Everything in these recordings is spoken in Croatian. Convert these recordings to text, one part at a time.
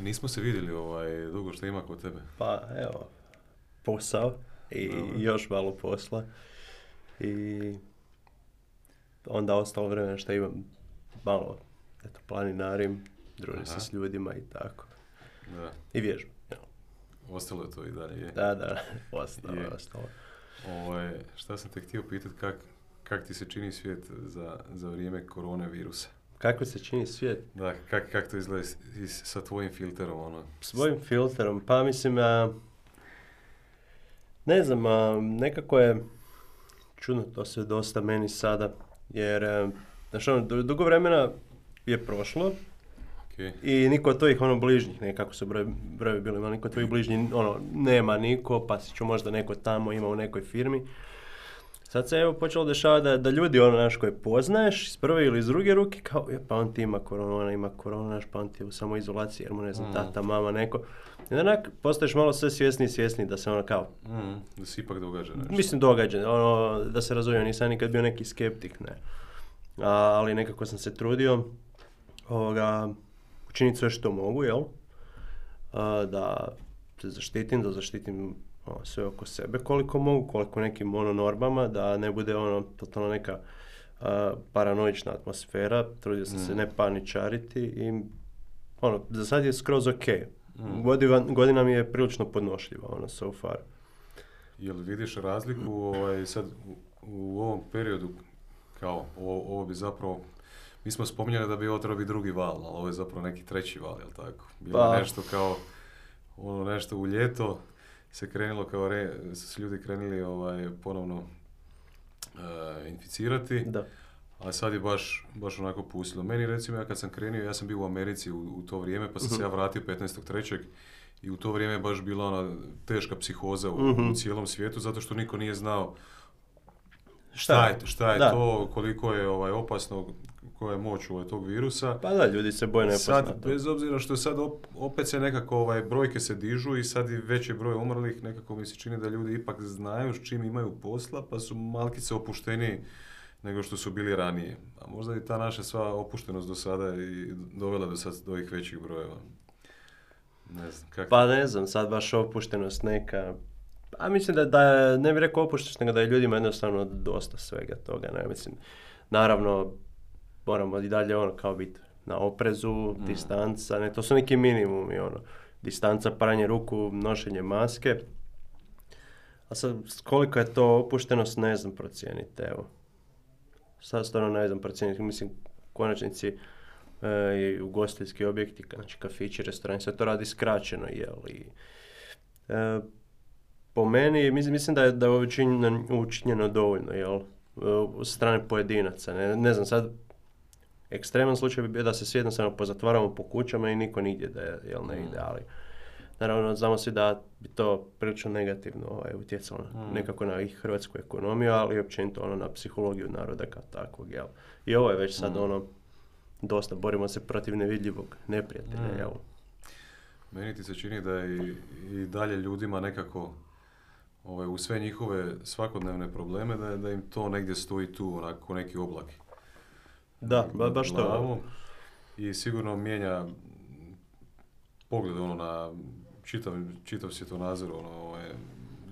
Nismo se vidjeli ovaj, dugo što ima kod tebe. Pa evo, posao i Dobro. još malo posla. I onda ostalo vremena što imam malo, eto, planinarim, družim se s ljudima i tako. Da, I vježbam. ostalo je to i dalje. Je. Da, da, ostalo, Je. ostalo. Ovaj, šta sam te htio pitati, kak, kak ti se čini svijet za, za vrijeme koronavirusa? Kako se čini svijet? Da, kak, kak to izgleda s- is- sa tvojim filterom, ono? S mojim filterom, pa mislim, a, ne znam, a, nekako je čudno to sve dosta meni sada, jer, e, znaš, ono, du- dugo vremena je prošlo Ok, i niko od tvojih ono bližnjih, nekako su broj, brojevi bili, ima niko od tvojih bližnjih, ono, nema niko, pa si ću možda neko tamo ima u nekoj firmi. Sad se evo počelo dešavati da, da ljudi ono naš koje poznaješ iz prve ili iz druge ruke kao "Je, pa on ti ima koronu, ona ima koronu, naš, pa on ti je u samoizolaciji jer mu ne znam Mm. tata, mama, neko. I onak postaješ malo sve svjesni i svjesni da se ono kao, mm, da se ipak događa nešto. mislim događa, ono, da se razumijem, nisam nikad bio neki skeptik, ne. A, ali nekako sam se trudio ovoga, učiniti sve što mogu, jel? A, da se zaštitim, da zaštitim sve oko sebe koliko mogu, koliko nekim ono normama, da ne bude ono totalno neka a, paranoična atmosfera, trudio sam se Mm. ne paničariti i ono, za sad je skroz ok. Mm. Godina, godina mi je prilično podnošljiva, ono, so far. Jel vidiš razliku ovaj, sad u, u ovom periodu, kao ovo, ovo bi zapravo, mi smo spominjali da bi ovo trebao biti drugi val, ali ovo je zapravo neki treći val, jel tako? Bilo Pa. nešto kao, ono nešto u ljeto se krenulo kao, re, su se ljudi krenuli ovaj, ponovno eh, inficirati, Da. a sad je baš, baš onako pustilo. Meni recimo, ja kad sam krenio, ja sam bio u Americi u, u to vrijeme, pa sam se ja vratio 15.3. I u to vrijeme je baš bila ona teška psihoza u, Mhm. u cijelom svijetu, zato što niko nije znao Šta šta je? je, šta je Da. to, koliko je ovaj, opasno, koja je moć ovaj, tog virusa. Pa da, ljudi se boje Sad, nepoznato. bez obzira što sad op- opet se nekako ovaj, brojke se dižu i sad je veći broj umrlih, nekako mi se čini da ljudi ipak znaju s čim imaju posla, pa su malkice opušteniji nego što su bili ranije. A možda i ta naša sva opuštenost do sada i dovela do sad do ovih većih brojeva. Ne znam, kako... Pa ne znam, sad baš opuštenost neka. A mislim da, da ne bih rekao opuštenost, nego da je ljudima jednostavno dosta svega toga. Ne, mislim, naravno, moramo i dalje ono kao biti na oprezu, distanca, ne, to su neki minimumi, ono. Distanca, pranje ruku, nošenje maske. A sad, koliko je to opuštenost, ne znam procijeniti, evo. Sad stvarno ne znam procijeniti, mislim, u konačnici e, i ugostiteljski objekti, znači kafići, restorani, sve to radi skraćeno, jel? I, e, po meni, mislim, mislim da je, da je učinjeno, učinjeno dovoljno, jel? E, od strane pojedinaca. Ne, ne znam, sad, ekstreman slučaj bi bio da se svi jednostavno pozatvaramo po kućama i niko nigdje da je, jel ne ide, ali naravno znamo svi da bi to prilično negativno ovaj, utjecalo Mm. nekako na i hrvatsku ekonomiju, ali i općenito ono na psihologiju naroda kao takvog, jel? I ovo je već sad Mm. ono, dosta, borimo se protiv nevidljivog neprijatelja, Mm. jel? Meni ti se čini da je i, i dalje ljudima nekako ovaj, u sve njihove svakodnevne probleme da, da im to negdje stoji tu, onako neki oblak. Da, ba, baš to. glavu I sigurno mijenja pogled ono na čitav, čitav svjetonazor ono, ovaj,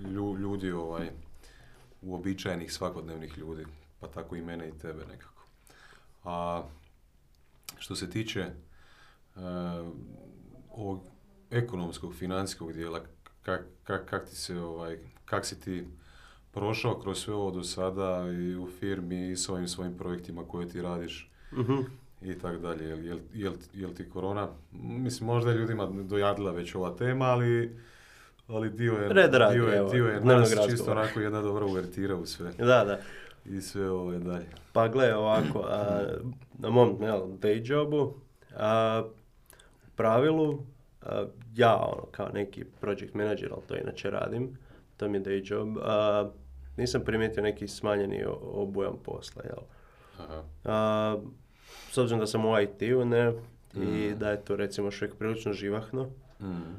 lju- ljudi ovaj, uobičajenih svakodnevnih ljudi, pa tako i mene i tebe nekako. A što se tiče e, ovog ekonomskog, financijskog dijela, kak, kak, kak ti se, ovaj, kak si ti prošao kroz sve ovo do sada i u firmi i s ovim svojim projektima koje ti radiš Mhm. i tako dalje. Jel, jel, jel, jel ti korona, mislim možda je ljudima dojadila već ova tema, ali, ali dio je, Red radi, dio je, evo, dio je nas čisto onako jedna dobra uvertira u sve Da, da. i sve ovo dalje. Pa gle, ovako, a, na mom jel, day jobu, a, u pravilu, a, ja ono, kao neki project manager, ali to inače radim, to mi je day job, a, nisam primijetio neki smanjeni obujam posla, jel? Aha. A, s obzirom da sam u IT-u, ne, i Mm. da je to recimo još uvijek prilično živahno, Mm.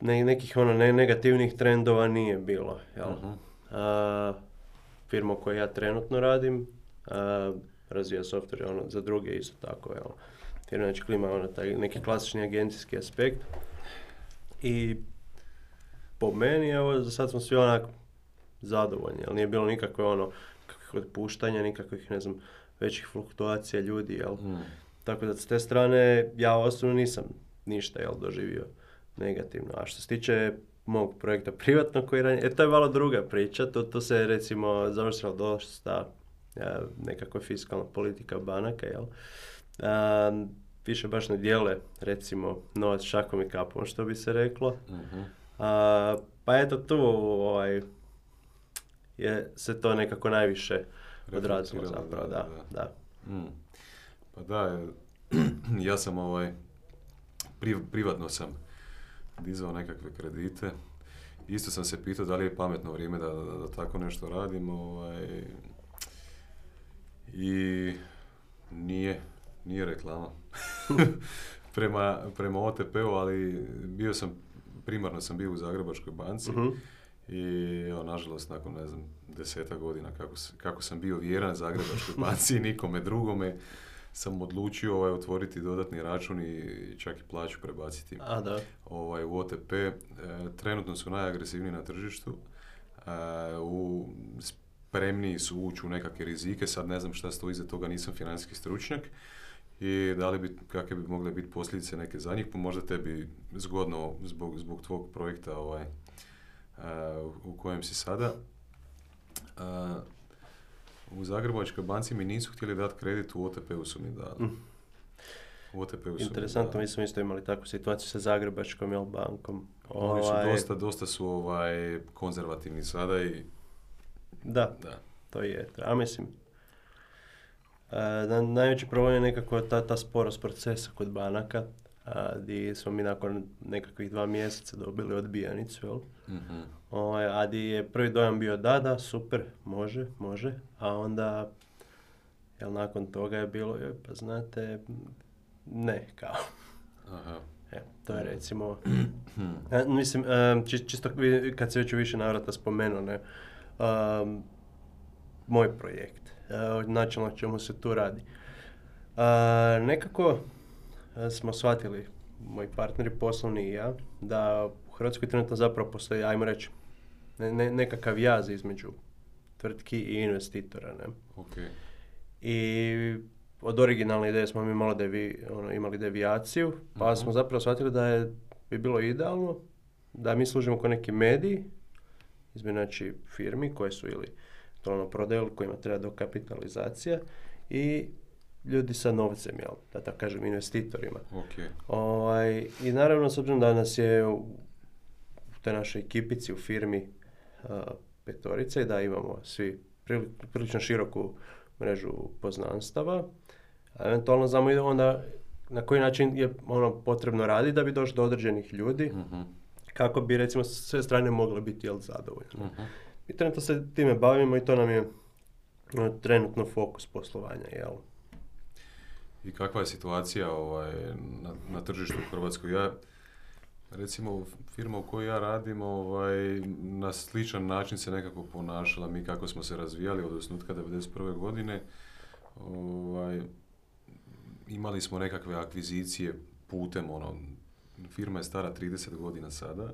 ne, nekih ono ne, negativnih trendova nije bilo, jel? Mhm. A, firma u kojoj ja trenutno radim a, razvija software ono, za druge isto tako, jel? firme, znači klima ono, taj neki klasični agencijski aspekt. I po meni, evo, za sad smo svi onak zadovoljni, ali nije bilo nikakve ono, nikakvih otpuštanja, nikakvih, ne znam, većih fluktuacija ljudi, jel? Mm. Tako da s te strane ja osobno nisam ništa jel, doživio negativno. A što se tiče mog projekta privatno koji ranije, e, to je malo druga priča, to, to se recimo završilo dosta ja, nekakva fiskalna politika banaka, jel? A, više baš ne dijele recimo novac šakom i kapom, što bi se reklo. Mhm. A, pa eto tu ovaj, je se to nekako najviše odrazilo zapravo, da, da. Mm. Pa da, ja sam ovaj, pri- privatno sam dizao nekakve kredite. Isto sam se pitao da li je pametno vrijeme da, da, da tako nešto radim. Ovaj, I nije, nije reklama. prema, prema OTP-u, ali bio sam, primarno sam bio u Zagrebačkoj banci. Mhm. I evo, nažalost, nakon, ne znam, deseta godina kako, kako sam bio vjeran Zagrebačkoj banci i nikome drugome, sam odlučio ovaj, otvoriti dodatni račun i čak i plaću prebaciti A da. ovaj, u OTP. E, trenutno su najagresivniji na tržištu. E, u, spremniji su ući u nekakve rizike, sad ne znam šta stoji iza toga, nisam financijski stručnjak. I da li bi, kakve bi mogle biti posljedice neke za njih, pa možda tebi zgodno zbog, zbog tvog projekta ovaj, u kojem si sada. E, u Zagrebačkoj banci mi nisu htjeli dati kredit, u OTP-u su mi dali. Mm. U OTP-u su mi Interesantno, dali. mi smo isto imali takvu situaciju sa Zagrebačkom jel, bankom. Oni su Ovaj, dosta, dosta su ovaj, konzervativni sada i Da, da. to je. A mislim, na- najveći problem je nekako ta, ta sporost procesa kod banaka, di smo mi nakon nekakvih dva mjeseca dobili odbijanicu, jel? Mhm. Ovaj, a di je prvi dojam bio da, da, super, može, može, a onda, jel, nakon toga je bilo, joj, pa znate, ne, kao. Aha. Evo, to je recimo, E, mislim, e, či- čisto kad se već u više navrata spomenuo, ne, um, moj projekt, načelno o čemu se tu radi. A, nekako smo shvatili, moji partneri poslovni i ja, da u Hrvatskoj trenutno zapravo postoji, ajmo reći, ne, ne- nekakav jaz između tvrtki i investitora. Ne? Ok. I od originalne ideje smo mi malo devi, ono, imali devijaciju, pa Mhm. smo zapravo shvatili da je, bi bilo idealno da mi služimo kao neki mediji između znači, firmi koje su ili to ono prodaju kojima treba dokapitalizacija i ljudi sa novcem, jel, da tako kažem, investitorima. Ok. Ovaj, I naravno, s obzirom da nas je u toj našoj ekipici u firmi a, petorica i da imamo svi prili- prilično široku mrežu poznanstava, a eventualno znamo i onda na koji način je ono potrebno raditi da bi došlo do određenih ljudi Mhm. kako bi recimo sve strane mogle biti jel, zadovoljne. Mhm. I trenutno se time bavimo i to nam je ono, trenutno fokus poslovanja. Jel? I kakva je situacija ovaj, na, na tržištu u Hrvatskoj? Ja, recimo, firma u kojoj ja radim ovaj, na sličan način se nekako ponašala. Mi kako smo se razvijali od osnutka 1991. godine, ovaj, imali smo nekakve akvizicije putem, ono, firma je stara 30 godina sada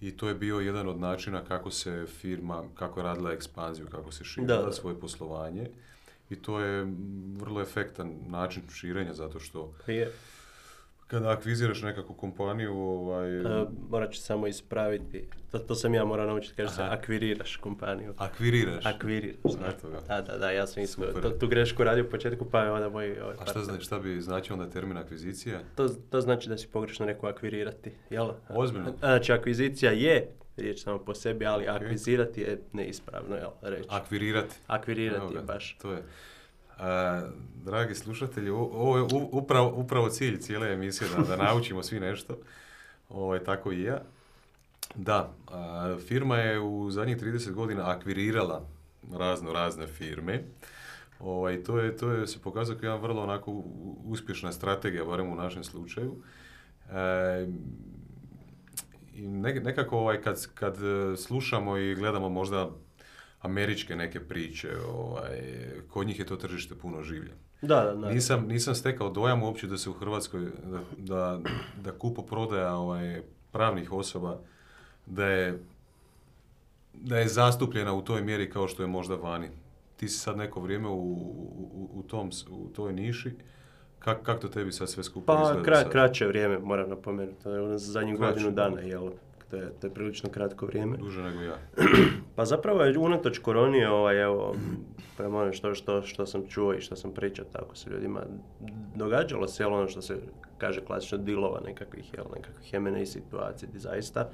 i to je bio jedan od načina kako se firma, kako je radila ekspanziju, kako se širila Da, da. svoje poslovanje. I to je vrlo efektan način širenja zato što Je. kada akviziraš nekakvu kompaniju, ovaj, E, morat ću samo ispraviti. To, to sam ja morao naučiti, kaže se akviriraš kompaniju. akviriraš. Akviriraš. da. Da, da, da, ja sam isto to, tu grešku radio u početku, pa je onda moj ovaj A šta, partner- zna, šta bi značio onda termin akvizicija? To, to znači da si pogrešno rekao akvirirati, jel? Ozbiljno? Znači, akvizicija je riječ samo po sebi, ali akvizirati je neispravno, jel, reći. Akvirirati. Akvirirati ga, je baš. To je. A, dragi slušatelji, ovo je upravo, upravo cilj cijele emisije, da, da naučimo svi nešto. Ovaj, tako i ja. Da, a, firma je u zadnjih 30 godina akvirirala razno razne firme. Ovaj, to je, to je se pokazao kao jedna vrlo onako uspješna strategija, barem u našem slučaju. E, I ne- nekako ovaj, kad, kad e, slušamo i gledamo možda američke neke priče, ovaj, kod njih je to tržište puno življe. Da, da, da. Nisam, nisam stekao dojam uopće da se u Hrvatskoj, da, da, da kupo prodaja ovaj, pravnih osoba, da je, da je zastupljena u toj mjeri kao što je možda vani. Ti si sad neko vrijeme u, u, u, tom, u toj niši. Kak, kak to tebi sad sve skupa Pa izgleda kra, sad? kraće vrijeme, moram napomenuti. To je ono za zadnju Kraće, godinu da. dana, jel? To je, to je prilično kratko vrijeme. Duže nego ja. Pa zapravo je unatoč koroni, ovaj, evo, prema ono što, što, što sam čuo i što sam pričao tako sa ljudima, događalo se, jel, ono što se kaže klasično dilova nekakvih, jel, nekakvih M&A situacija, zaista,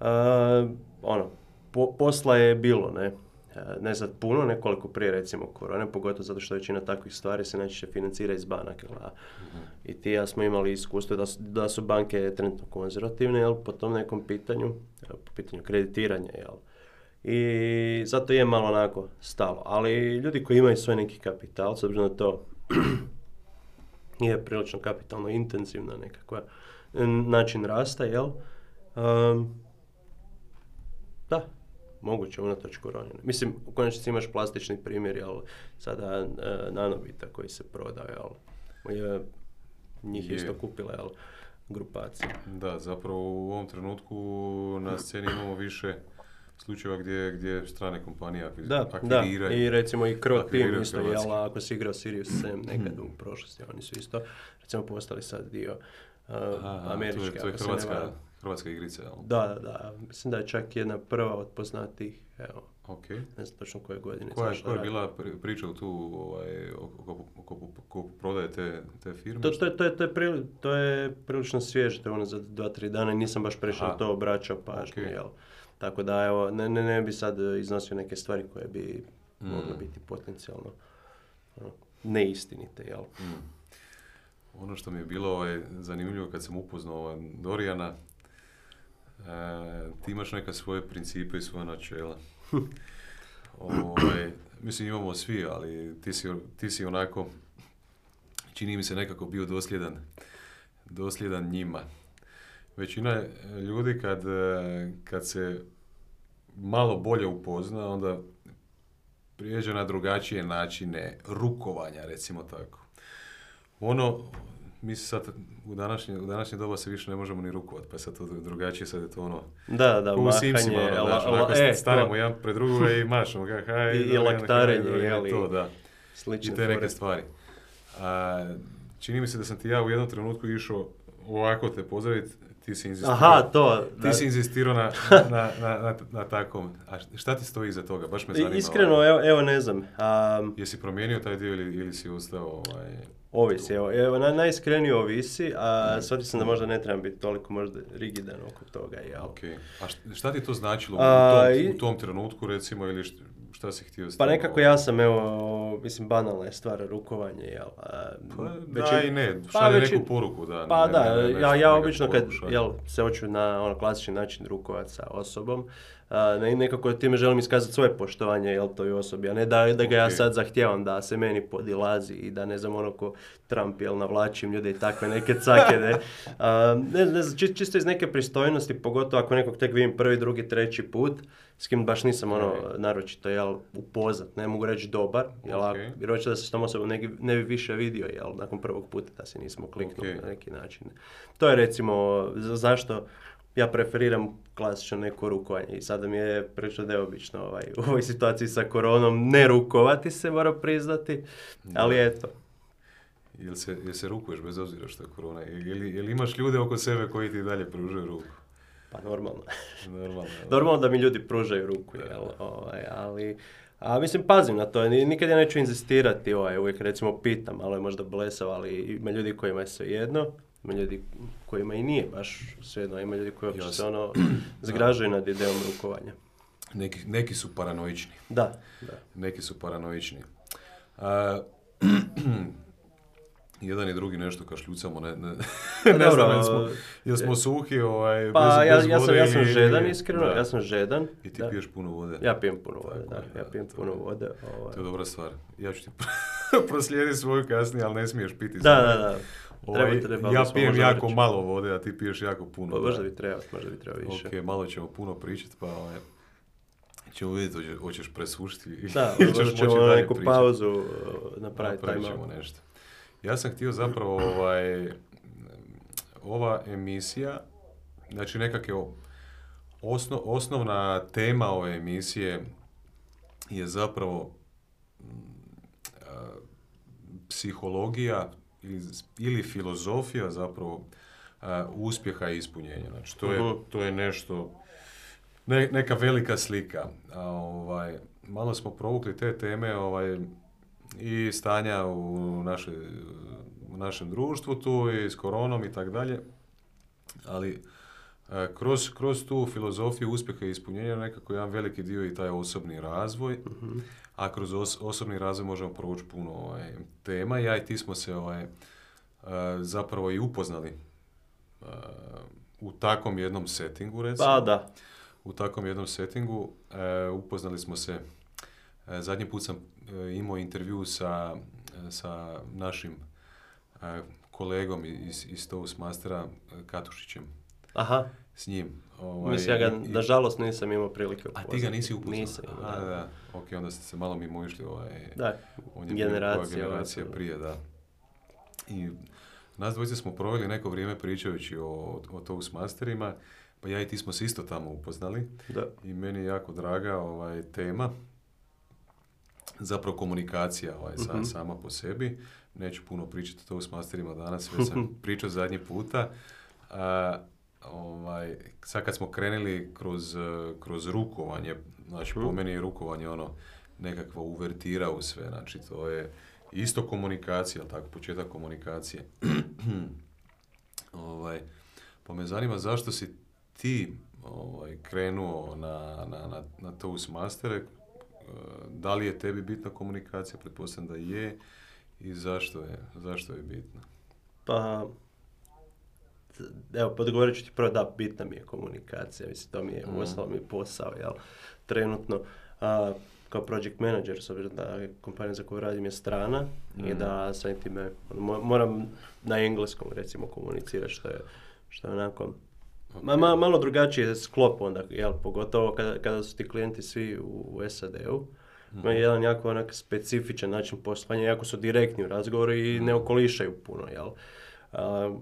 a, ono, po- posla je bilo, ne, ne sad puno, nekoliko prije recimo korone, pogotovo zato što većina takvih stvari se najčešće financira iz banaka. a I ti ja smo imali iskustvo da su, da su banke trenutno konzervativne jel, po tom nekom pitanju, jel, po pitanju kreditiranja. Jel. I zato je malo onako stalo. Ali ljudi koji imaju svoj neki kapital, s obzirom da to je prilično kapitalno intenzivna nekakva način rasta, jel? Um, moguće unatoč koroni. Mislim, u konačnici imaš plastični primjer, jel, sada e, nanobita koji se prodao, jel, je njih Je. isto kupila, jel, grupacija. Da, zapravo u ovom trenutku na sceni imamo više slučajeva gdje, gdje strane kompanije akvi- Da, da, akviriraju. i recimo i akviriraju Team isto, jel, ako si igrao Sirius Sam nekad u prošlosti, oni su isto, recimo, postali sad dio uh, Aha, američke, to je, to je ako hrvatska. Hrvatska igrica, jel? Da, da, da, mislim da je čak jedna prva od poznatijih, evo, Ok. ne znam točno koje godine. Koja, koja je bila pri- priča tu ovaj, oko, oko, oko, prodaje te, te firme? To, to, je- to, je, to, je prili- to je prilično svježe, to je ono za dva, tri dana i nisam baš prešao Aha. to obraćao pažnju, Ok. jel. Tako da, evo, ne, ne, ne bi sad iznosio neke stvari koje bi Mm. mogle biti potencijalno ono, neistinite, jel. Mm. Ono što mi je bilo ovaj, zanimljivo kad sam upoznao ovaj, Dorijana, ti imaš neka svoje principe i svoja načela. ovaj, mislim imamo svi, ali ti si, ti si onako, čini mi se nekako bio dosljedan, dosljedan njima. Većina e, ljudi kad, e, kad se malo bolje upozna, onda prijeđe na drugačije načine rukovanja, recimo tako. Ono, mi se sad u današnje, u današnje doba se više ne možemo ni rukovati, pa je sad to drugačije, sad je to ono, Da, da, mahanje, Simsima, ono, la- znaš, la- onako e, stanemo to, jedan pred i mašamo, ga, haj, I- i laktarenje, jeli, to, da. slične I te neke stvari. A, čini mi se da sam ti ja u jednom trenutku išao ovako te pozdraviti, ti si inzistirao. Aha, to, da. Ti si inzistirao na, na, na, na, na takvom. A šta ti stoji iza toga? Baš me zanima. Iskreno, evo, evo ne znam, um, Jesi promijenio taj dio ili, ili si ostao ovaj... ovisi, evo, evo na, najiskrenije ovisi, Mm. a shvatio sam da možda ne trebam biti toliko možda rigidan oko toga, jel. Ok. A šta, šta ti to značilo u, A, tom, i- u tom trenutku, recimo, ili št- šta si htio Pa nekako ja sam, evo, mislim, banalna je stvar rukovanje, jel? Pa, već da i ne, pa šalje već neku poruku, da. Pa ne- da, ne- ne- ja, ja obično kad jel, se hoću na ono klasični način rukovati sa osobom, a, ne, nekako time želim iskazati svoje poštovanje jel, toj osobi, a ne da, da ga ja sad zahtijevam da se meni podilazi i da ne znam ono ko Trump jel navlačim ljude i takve neke cake, ne. A, ne, ne znam, či- čisto iz neke pristojnosti, pogotovo ako nekog tek vidim prvi, drugi, treći put, s kim baš nisam ono naročito jel upoznat, ne mogu reći dobar, jel, Ok. ako- jer hoće da se s tom osobom ne, ne bi više vidio, jel, nakon prvog puta da se nismo kliknuli Ok. na neki način. To je recimo za- zašto ja preferiram klasično neko rukovanje i sada mi je prilično neobično ovaj, u ovoj situaciji sa koronom ne rukovati se, moram priznati, ali eto. Jel se, jel se rukuješ bez obzira što je korona? Jel, jel imaš ljude oko sebe koji ti dalje pružaju ruku? Pa normalno. Normalno. Normalno da mi ljudi pružaju ruku, jel, ovaj, ali... A mislim, pazim na to, ni- nikad ja neću inzistirati, ovaj, uvijek recimo pitam, malo je možda blesav, ali ima ljudi kojima je svejedno, ima ljudi kojima i nije baš svejedno, ima ljudi koji uopće se ono zgražaju nad idejom rukovanja. Neki, neki su paranoični. Da, da. Neki su paranoični. A, jedan i drugi nešto kašljucamo, ne, ne, ne dobro, znam, jel smo, jel smo suhi, ovaj, Pa bez, ja, bez ja, sam, ja sam i- žedan, iskreno, da. ja sam žedan. I ti da. piješ puno vode. Ja pijem puno vode, da, je, ja da, pijem to puno vode. Ovaj. To je dobra stvar. Ja ću ti proslijediti svoju kasnije, ali ne smiješ piti. Da, da, da. Ovaj, Treba, treba, ja pijem jako reći. malo vode, a ti piješ jako puno. Pa možda da. bi trebao, možda bi trebao više. Ok, malo ćemo puno pričati, pa ovaj, Ćemo vidjeti, hoće- hoćeš presušiti ili Da, ćeš možda moći ćemo neku pričati. pauzu uh, napraviti. Napravit time ćemo nešto. Ja sam htio zapravo ovaj, ova emisija, znači nekak je osno- osnovna tema ove emisije je zapravo mm, a, psihologija ili, ili filozofija zapravo a, uspjeha i ispunjenja. Znači to je, Mhm. to je nešto, ne- neka velika slika. A, ovaj, malo smo provukli te teme ovaj, i stanja u, naše, u našem društvu tu i s koronom i tak dalje. Ali kroz, kroz tu filozofiju uspjeha i ispunjenja nekako jedan veliki dio i taj osobni razvoj, Mhm. a kroz os- osobni razvoj možemo provući puno ovaj, tema. Ja i ti smo se ovaj, e, zapravo i upoznali e, u takvom jednom settingu, recimo Pa da. u takvom jednom settingu. E, upoznali smo se, e, zadnji put sam e, imao intervju sa, e, sa našim e, kolegom iz, iz Toastmastera, e, Katušićem, Aha, s njim. Ovaj, mislim ja ga i- nažalost nisam imao prilike A ti ga upoznati. nisi upoznao? Nisam A, da. da. Ok, onda ste se malo mimo išli. Ovaj, Da, on je generacija, generacija prije, da. I nas dvojice smo proveli neko vrijeme pričajući o, o Toastmasterima, pa ja i ti smo se isto tamo upoznali. da. I meni je jako draga ovaj, tema, zapravo komunikacija ovaj, sa- Mhm. sama po sebi. Neću puno pričati o Toastmasterima danas, već sam pričao zadnji puta. A, ovaj, sad kad smo krenuli kroz, eh, kroz rukovanje, znači po Mhm. meni je rukovanje ono nekakva uvertira u sve, znači to je isto komunikacija, tako, početak komunikacije. ovaj, pa me zanima zašto si ti ovaj, krenuo na, na, na, na Toastmastere, e, da li je tebi bitna komunikacija, pretpostavljam da je, i zašto je, zašto je bitna? Pa, evo, podgovorit ću ti prvo da, bitna mi je komunikacija, mislim, to mi je, Mhm. uostalom mi je posao, jel, trenutno. A, kao project manager, s obzirom da je kompanija za koju radim je strana i Mhm. da samim time ono, mo- moram na engleskom recimo komunicirati što je, što je onako Ma, ma- malo drugačiji je sklop onda, jel, pogotovo kada, kada su ti klijenti svi u, u SAD-u. Ima jedan jako onak specifičan način poslovanja, jako su direktni u razgovoru i ne okolišaju puno, jel. A,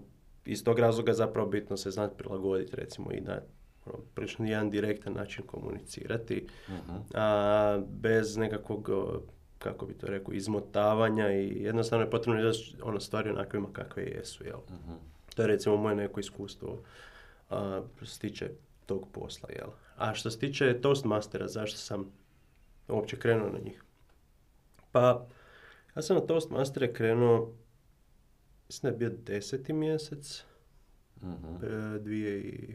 iz tog razloga zapravo bitno se znati prilagoditi recimo i na ono, prilično jedan direktan način komunicirati, Mhm. a, bez nekakvog, kako bi to rekao, izmotavanja i jednostavno je potrebno reći ono stvari onakvima kakve jesu, jel. Mhm. To je recimo moje neko iskustvo a, što se tiče tog posla, jel? A što se tiče Toastmastera, zašto sam uopće krenuo na njih? Pa, ja sam na Toastmastere krenuo, mislim da je bio deseti mjesec, e, dvije i...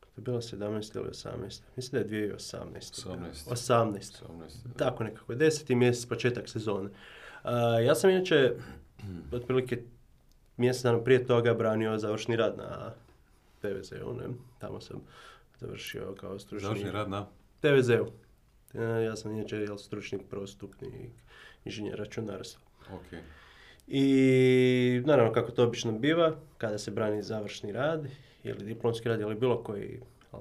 To je bilo 17 ili 18. Mislim da je 2018. 18. 18. 18, da. Tako nekako, deseti mjesec, početak sezone. A, ja sam inače, otprilike mjesec dana prije toga branio završni rad na TVZ-u, ne? Tamo sam završio kao stručni... Završni rad na? TVZ-u. E, ja sam inače stručni prostupni inženjer računarstva. Ok. I naravno kako to obično biva, kada se brani završni rad ili diplomski rad ili bilo koji a,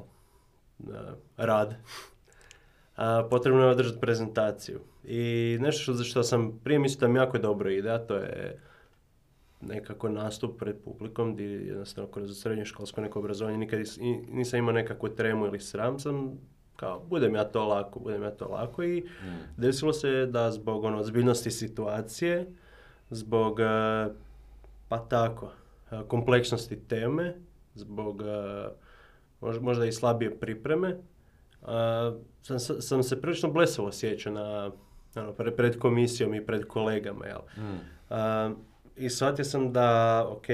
rad, a, potrebno je održati prezentaciju. I nešto što, što sam prije mislio da mi jako dobro ide, a to je nekako nastup pred publikom gdje jednostavno kroz srednjoškolsko neko obrazovanje nikad nisam imao nekakvu tremu ili sram sam kao budem ja to lako, budem ja to lako i Mm. desilo se da zbog ono, ozbiljnosti situacije, zbog e, pa tako, e, kompleksnosti teme, zbog e, mož- možda i slabije pripreme, sam, sam se prilično blesavo osjećao na, ono, pre- pred komisijom i pred kolegama, jel? Mm. A, I shvatio sam da, ok,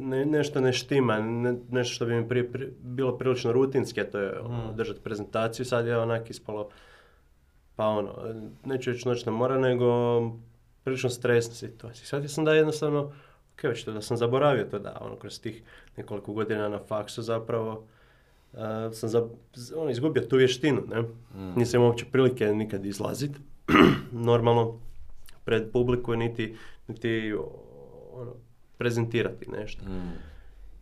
ne, nešto ne štima, ne- nešto što bi mi prije pri- bilo prilično rutinski, a to je ono, Mm. držati prezentaciju, sad je onak ispalo, pa ono, neću reći noćna mora, nego prilično stresna situacija. Shvatio sam da jednostavno, ok, već to da sam zaboravio to da, ono, kroz tih nekoliko godina na faksu zapravo, a, sam za, ono, izgubio tu vještinu, ne? Mm. Nisam imao uopće prilike nikad izlaziti, normalno, pred publiku, niti, niti ono, prezentirati nešto. Mm.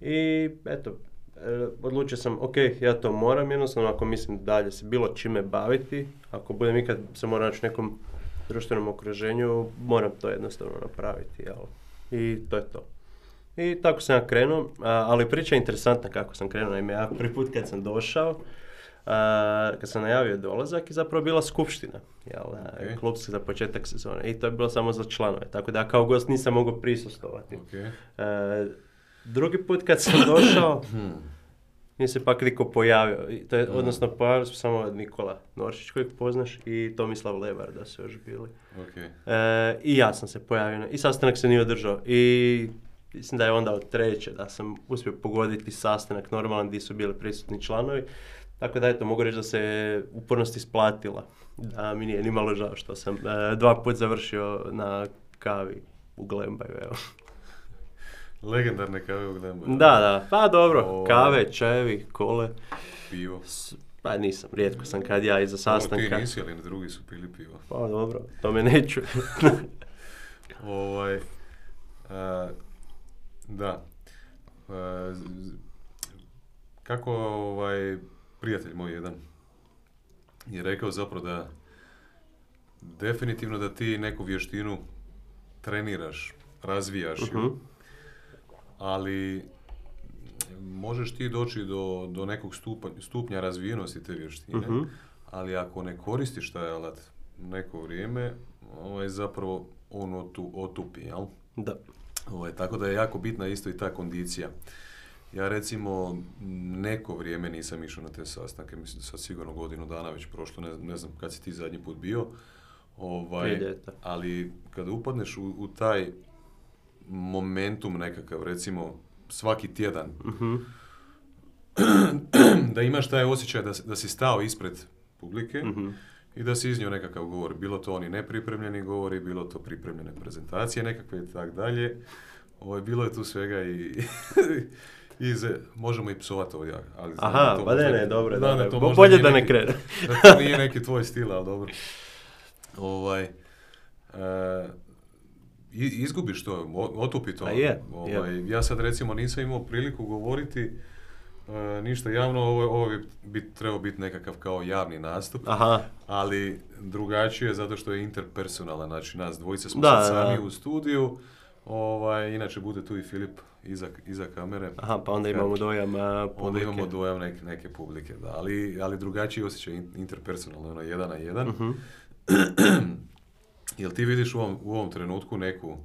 I eto, e, odlučio sam, ok, ja to moram jednostavno, ako mislim dalje se bilo čime baviti, ako budem ikad se moram naći nekom društvenom okruženju, moram to jednostavno napraviti, jel? I to je to. I tako sam ja krenuo, a, ali priča je interesantna kako sam krenuo, naime ja prvi put kad sam došao, a, kad sam najavio dolazak je zapravo bila skupština, jel, Ok. klubska za početak sezone i to je bilo samo za članove, tako da kao gost nisam mogao prisustovati. Ok. E, drugi put kad sam došao, nije se pak niko pojavio. I To je, odnosno, pojavili su samo Nikola Noršić kojeg poznaš i Tomislav Levar da su još bili. Ok. E, I ja sam se pojavio. I sastanak se nije održao. I mislim da je onda od treće da sam uspio pogoditi sastanak normalan gdje su bili prisutni članovi. Tako da eto, mogu reći da se upornost isplatila. Da mi nije ni malo žao što sam e, dva put završio na kavi u Glembaju, evo. Legendarne kave u. Da, da, pa dobro, Ovaj. kave, čajevi, kole, Pivo. s- pa nisam, rijetko sam kad ja iza Dobro, sastanka. Ti nisi, ali drugi su pili pivo. Pa dobro, to me neću. Ovaj, a, da. A, kako ovaj prijatelj moj jedan je rekao zapravo da definitivno da ti neku vještinu treniraš, razvijaš ju, Mhm. Ali možeš ti doći do, do nekog stupa, stupnja razvijenosti te vještine, Mhm. ali ako ne koristiš taj alat neko vrijeme, ovaj, zapravo on otu, otupi, jel? Da. Ovaj, tako da je jako bitna isto i ta kondicija. Ja recimo neko vrijeme nisam išao na te sastanke, mislim da sad sigurno godinu dana već prošlo, ne, ne znam kad si ti zadnji put bio. Ovaj, ali kada upadneš u, u taj momentum nekakav, recimo svaki tjedan, Mhm. da imaš taj osjećaj da, da si stao ispred publike Mhm. i da si iznio nekakav govor. Bilo to oni nepripremljeni govori, bilo to pripremljene prezentacije nekakve i tak dalje. Ovo, bilo je tu svega i... i ze- možemo i psovati ovdje, ali znam da Aha, to pa ne, ne, dobro, znam dobro. to Bo- bolje nije da ne neki- krene. da to nije neki tvoj stil, ali dobro. Ovaj, i- izgubiš to, otupi to. Pa je, Ovaj, Ja sad recimo nisam imao priliku govoriti e, ništa javno, ovo, ovo bi, bi trebao biti nekakav kao javni nastup, Aha, ali drugačije zato što je interpersonalan, znači nas dvojice smo Da, sad sami da. u studiju, ovaj, inače bude tu i Filip iza, iza kamere. aha, pa onda imamo dojam a, Onda publike. imamo dojam neke, neke publike, da, ali, ali drugačiji osjećaj in- interpersonalno, ono jedan na jedan. Mhm. Jel ti vidiš u ovom, u ovom trenutku neku,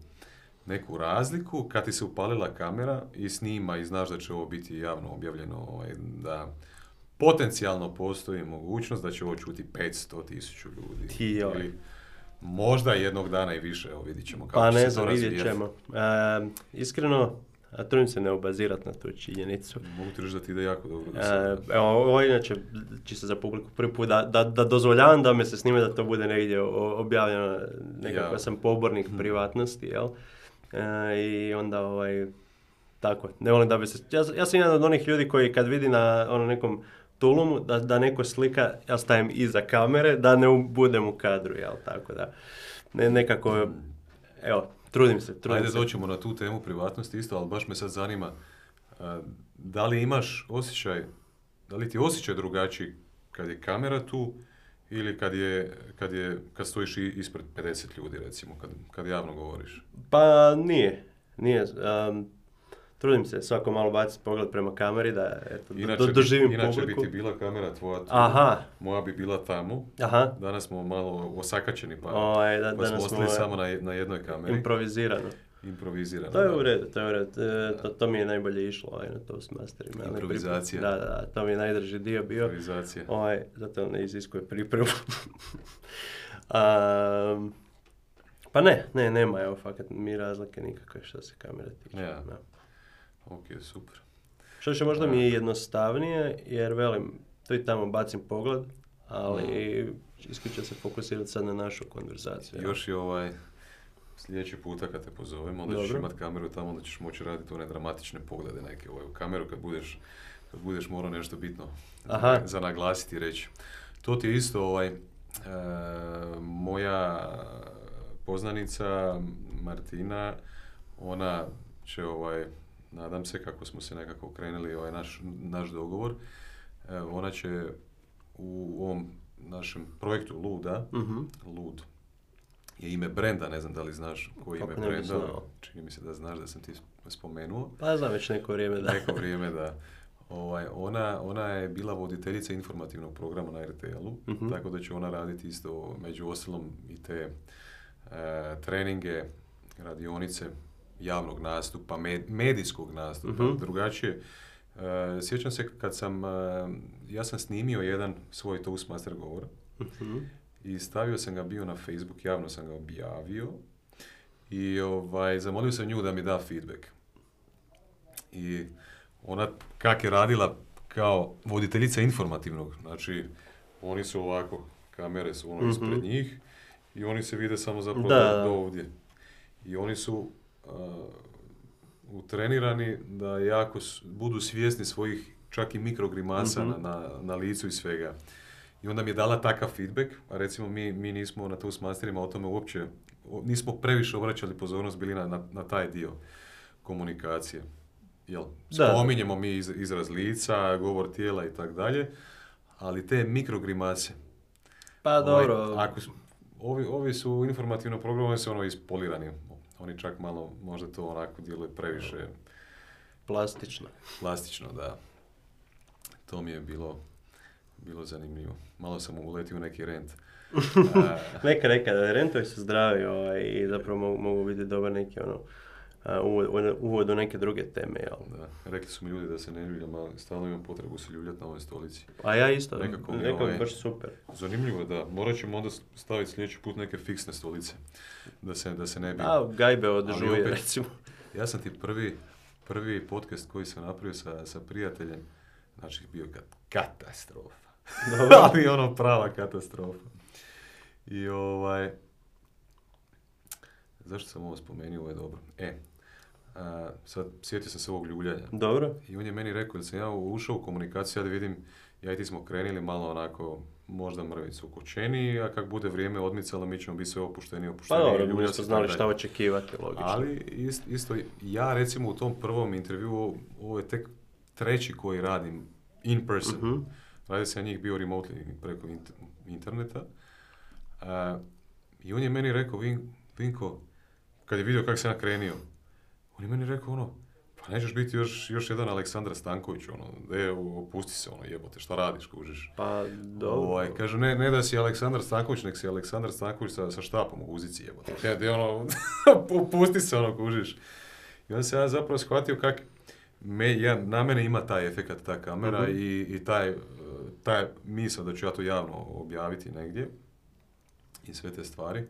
neku razliku kad ti se upalila kamera i snima i znaš da će ovo biti javno objavljeno, ovaj, da potencijalno postoji mogućnost da će ovo čuti 500 tisuću ljudi. Ti joj. Ili možda jednog dana i više, evo vidit ćemo kako Pa će ne se to znam, vidjet razvijati. ćemo. E, iskreno, a trudim se ne obazirat na tu činjenicu. Mogu ti reći da ti ide jako dobro. do E, sada. evo, ovo inače, čisto za publiku, prvi put da, da, da dozvoljavam da me se snime, da to bude negdje objavljeno, nekako Ja. sam pobornik privatnosti, jel? E, I onda, ovaj, tako, ne volim da bi se, ja, ja sam jedan od onih ljudi koji kad vidi na ono nekom tulumu da, da neko slika, ja stavim iza kamere, da ne budem u kadru, jel, tako da, ne, nekako, evo, trudim se, trudim Ajde se. doćemo na tu temu privatnosti isto, ali baš me sad zanima da li imaš osjećaj, da li ti je osjećaj drugačiji kad je kamera tu ili kad je, kad je, kad stojiš ispred 50 ljudi recimo, kad, kad javno govoriš. Pa nije, nije. um, trudim se svako malo baciti pogled prema kameri da eto, Inače, do, doživim inače publiku. bi ti bila kamera tvoja tu, Aha, moja bi bila tamo. aha. Danas smo malo osakačeni pa, Ovaj, da, pa smo danas ostali smo, samo na, na jednoj kameri. improvizirano. Improvizirano. To je u redu, to je u redu. E, To, to mi je najbolje išlo ovaj, na Toastmasterima. Improvizacija. Da, da, to mi je najdrži dio bio. Improvizacija. Ovaj, zato ne iziskuje pripremu. Am, pa ne, ne, nema, evo, fakat mi razlike nikakve što se kamere tiče. Ja. Ok, super. Što će možda mi je jednostavnije, jer velim, tu i tamo bacim pogled, ali isključivo se fokusirati sad na našu konverzaciju. Još je ovaj, sljedeći puta kad te pozovemo, onda ćeš Dobro. imat kameru tamo, onda ćeš moći raditi one dramatične poglede neke ovaj, u kameru kad budeš, kad budeš morao nešto bitno Aha. za naglasiti i reći. To ti je isto ovaj, e, moja poznanica Martina, ona će ovaj, nadam se kako smo se nekako krenuli ovaj naš, naš dogovor, ona će u ovom našem projektu Luda, Mhm. Lud, je ime brenda, ne znam da li znaš koji ime brenda, čini mi se da znaš da sam ti spomenuo. Pa znam već neko vrijeme da. Neko vrijeme da. Ovaj, ona, ona je bila voditeljica informativnog programa na RTL-u, Mhm. tako da će ona raditi isto među ostalom i te e, treninge, radionice javnog nastupa, med- medijskog nastupa, Mhm. drugačije. E, sjećam se kad sam, e, ja sam snimio jedan svoj Toastmaster govor Mhm. i stavio sam ga bio na Facebook, javno sam ga objavio i ovaj, zamolio sam nju da mi da feedback. I ona kak je radila kao voditeljica informativnog, znači oni su ovako, kamere su ono Mhm. ispred njih i oni se vide samo zapravo Da, do, ovdje. I oni su utrenirani da jako budu svjesni svojih čak i mikrogrimasa Mhm. na, na, na licu i svega. I onda mi je dala takav feedback, a recimo mi, mi nismo na Toastmasterima o tome uopće, o- nismo previše obraćali pozornost bili na, na, na taj dio komunikacije. Jel, Da. spominjemo mi iz, izraz lica, govor tijela i tako dalje, ali te mikrogrimase, Pa ovaj, dobro, ako su, ovi, ovi su informativno programovani su ono ispolirani. Oni čak malo, možda to onako djeluje previše plastično. plastično, da. To mi je bilo, bilo zanimljivo. Malo sam uletio u neki rent. Neka, neka, rentovi su zdravi ovaj, i zapravo mogu, biti dobar neki ono, uvod, u neke druge teme, jel? da. Rekli su mi ljudi da se ne ljuljam, ali stalno imam potrebu se ljuljati na ovoj stolici. A ja isto, Nekako nekako ovaj- baš super. Zanimljivo je da, morat ćemo onda staviti sljedeći put neke fiksne stolice. Da se, da se ne bi... A, gajbe od Ali žuje, opet- recimo. Ja sam ti prvi, prvi podcast koji sam napravio sa, sa prijateljem, znači bio kad, katastrofa. Dobro. Ali ono prava katastrofa. I ovaj, zašto sam ovo spomenuo, ovo je dobro. E, a, sad sjetio sam se ovog ljuljanja. Dobro. I on je meni rekao da sam ja ušao u komunikaciju, ja da vidim, ja i ti smo krenili malo onako, možda mrvicu ukočeniji, a kak bude vrijeme odmicalo, mi ćemo biti sve opušteniji, Pa opušteniji. dobro, mi se smo znali šta očekivati, logično. Ali ist- isto, ja recimo u tom prvom intervjuu, ovo je tek treći koji radim in person. Mhm. Radio sam ja njih bio remotely preko int- interneta. A, I on je meni rekao, Vin, Vinko, kad je vidio kako sam ja krenio, on je meni rekao ono, pa nećeš biti još, još jedan Aleksandar Stanković, ono, e, opusti se, ono, jebote, šta radiš, kužiš. Pa dobro. Ovaj, kaže, ne, ne da si Aleksandar Stanković, nek si Aleksandar Stanković sa, sa štapom u uzici, jebote. Ja, gdje ono, pusti se, ono, kužiš. I onda se ja zapravo shvatio kak, me, ja, na mene ima taj efekat, ta kamera Mhm. i, i taj, taj misao da ću ja to javno objaviti negdje i sve te stvari.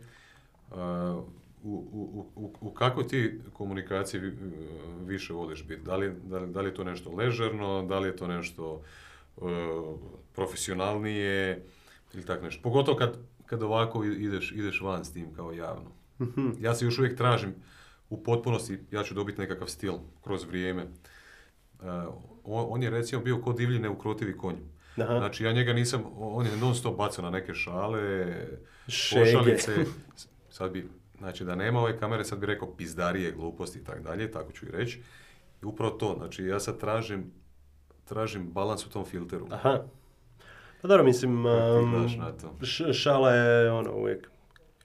Uh, u, u, u, u kakvoj ti komunikaciji vi- više voliš biti? Da li, da, li, da li je to nešto ležerno, da li je to nešto uh, profesionalnije ili tak nešto? Pogotovo kad, kad ovako ideš, ideš van s tim kao javno. Mhm. Ja se još uvijek tražim u potpunosti, ja ću dobiti nekakav stil kroz vrijeme. Uh, on, on je recimo bio ko divlji neukrotivi konj. Aha. Znači ja njega nisam, on je non stop bacao na neke šale, Šege. pošalice. Sad bi, znači da nema ove kamere, sad bi rekao pizdarije, gluposti i tako dalje, tako ću i reći. I upravo to, znači ja sad tražim, tražim balans u tom filteru. Aha. Pa dobro, mislim, um, gledaš na to? š- šala je ono uvijek,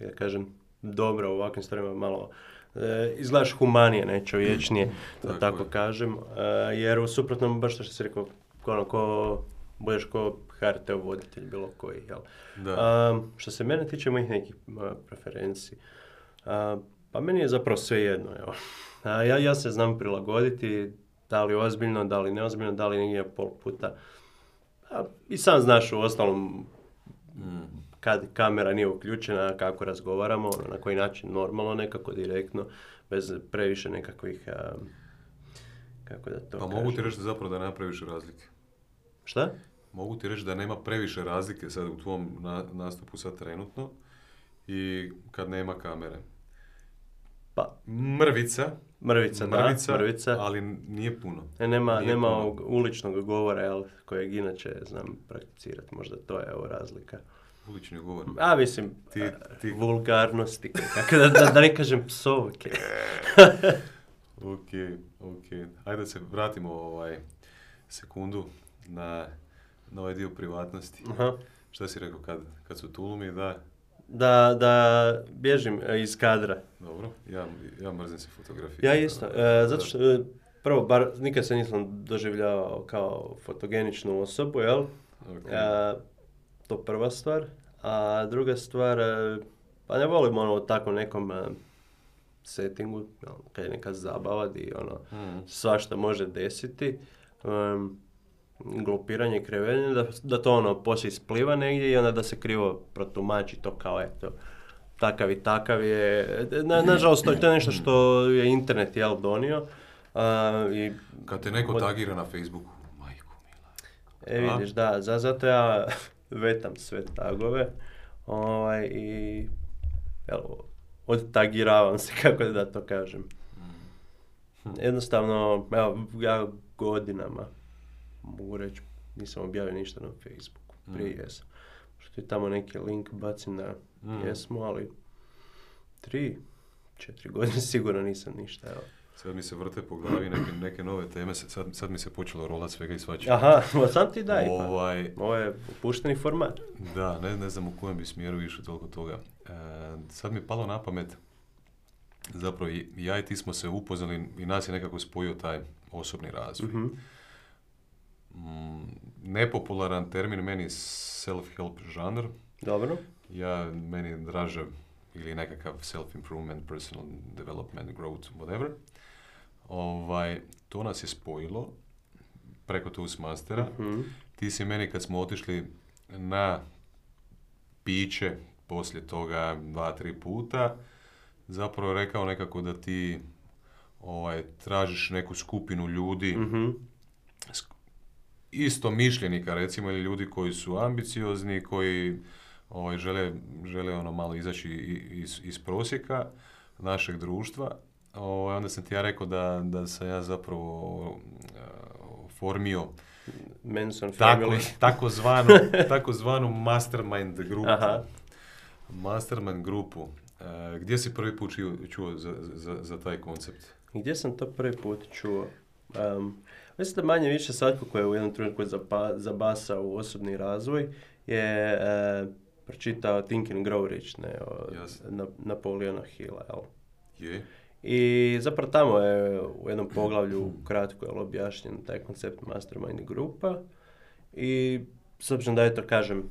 ja kažem, dobra u ovakvim stvarima malo e, izgledaš humanije, ne čovječnije, da Tako tako je. kažem, e, jer u suprotnom, baš što si rekao, ono, ko, budeš ko HRT voditelj bilo koji, jel? Da. A, što se mene tiče mojih nekih a, preferenciji, a, pa meni je zapravo sve jedno. Evo. A, ja, ja se znam prilagoditi, da li ozbiljno, da li neozbiljno, da li negdje pol puta. A, I sam znaš u ostalom kad kamera nije uključena, kako razgovaramo, ono, na koji način, normalno, nekako direktno, bez previše nekakvih, a, kako da to Pa kažem. mogu ti reći da zapravo da nema previše razlike. Šta? Mogu ti reći da nema previše razlike sad u tvom na- nastupu sad trenutno i kad nema kamere. Pa, Mrvica, mrvica, mrvica, da, mrvica. ali nije puno. E, nema, Nije nema puno. uličnog govora, jel, kojeg inače znam prakticirati, možda to je ovo razlika. Ulični govor. A, mislim, Ti- ti- vulgarnosti, kako da, da, da ne kažem psovke. Ok, ok. Ajde da se vratimo ovaj sekundu na, na ovaj dio privatnosti. Aha. Šta si rekao kad, kad su tulumi, da, Da, da bježim e, iz kadra. dobro, ja, ja mrzim se fotografije. Ja isto, e, zato što e, prvo, bar nikad se nisam doživljavao kao fotogeničnu osobu, jel? Ok. E, to prva stvar. A druga stvar, e, pa ne volim ono u takvom nekom settingu, kad je neka zabava di ono, Mm. svašta može desiti. Um, glupiranje krevenje, da, da to ono poslije ispliva negdje i onda da se krivo protumači to kao eto, takav i takav je. Na, nažalost, to, je nešto što je internet jel donio. A, i, Kad te neko Od- tagira na Facebooku, majku mila. e, vidiš, da, za, zato ja vetam sve tagove ovaj, i evo, odtagiravam se, kako da to kažem. Jednostavno, evo, ja godinama, mogu reći, nisam objavio ništa na Facebooku. Prije Mm. jesam. Što je tamo neki link bacim na Mm. jesmo, ali tri, četiri godine sigurno nisam ništa. Evo. Sad mi se vrte po glavi neke, neke nove teme, sad, sad mi se počelo rolat svega i svačega. Aha, ma sam ti daj. Pa. Ovaj, Ovo je opušteni format. da, ne, ne znam u kojem bi smjeru išao toliko toga. E, sad mi je palo na pamet, zapravo i ja i ti smo se upoznali i nas je nekako spojio taj osobni razvoj. Mhm. Mm, nepopularan termin meni self-help žanr. Dobro. Ja, meni draže ili nekakav self-improvement, personal development, growth, whatever. Ovaj, to nas je spojilo preko Toastmastera. Mhm. Ti si meni kad smo otišli na piće poslije toga dva, tri puta, zapravo rekao nekako da ti ovaj, tražiš neku skupinu ljudi, Mhm. Isto mišljenika recimo ili ljudi koji su ambiciozni, koji ovaj, žele, žele ono malo izaći iz, iz prosjeka našeg društva. Ovaj, onda sam ti ja rekao da, da sam ja zapravo eh, formio Manson tako, family. takozvanu, takozvanu mastermind grupu. Aha. Mastermind grupu. Eh, gdje si prvi put čuo, čuo za, za, za taj koncept? Gdje sam to prvi put čuo? Um, mislim da manje više svatko koji je u jednom trenutku zapa, zabasao u osobni razvoj je e, pročitao Think and Grow Rich, ne, od. Na, Napoleona Hilla, jel? Je? I zapravo tamo je u jednom poglavlju kratko je objašnjen taj koncept mastermind grupa i s obzirom da je to kažem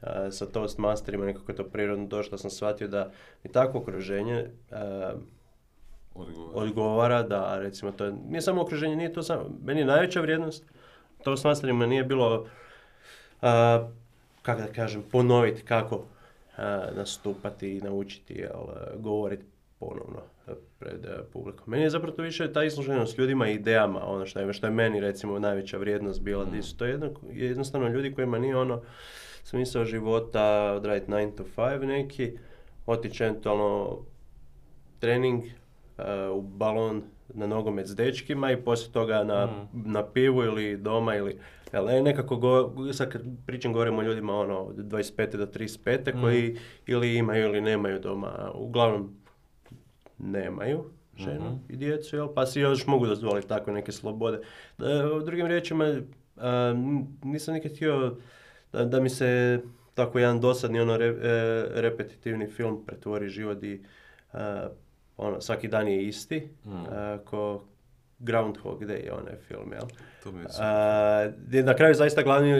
a, sa Toastmasterima nekako je to prirodno došlo, sam shvatio da mi takvo okruženje a, Odgovor. odgovara da recimo to je, nije samo okruženje, nije to samo, meni je najveća vrijednost, Toastmasterima nije bilo, a, kako da kažem, ponoviti kako a, nastupati i naučiti, jel, govoriti ponovno pred a, publikom. Meni je zapravo to više ta izloženost ljudima i idejama, ono što je, što je meni recimo najvećša vrijednost bila, Mm. su to jedno, jednostavno ljudi kojima nije ono smisao života odraditi 9 to 5 neki, otići eventualno trening u balon na nogomet s dečkima i poslije toga na, Mm. na pivu ili doma ili jel, ne, nekako go, sad kad pričam govorim o ljudima ono od 25. do 35. Mm. koji ili imaju ili nemaju doma, uglavnom nemaju ženu Mhm. i djecu, jel, pa si još mogu dozvoliti takve neke slobode. E, u drugim riječima, a, n- nisam nikad htio da, da mi se tako jedan dosadni ono re- e, repetitivni film pretvori život i a, ono, svaki dan je isti, Mm. a, ko Groundhog Day, onaj film, jel? To mi je na kraju zaista glavni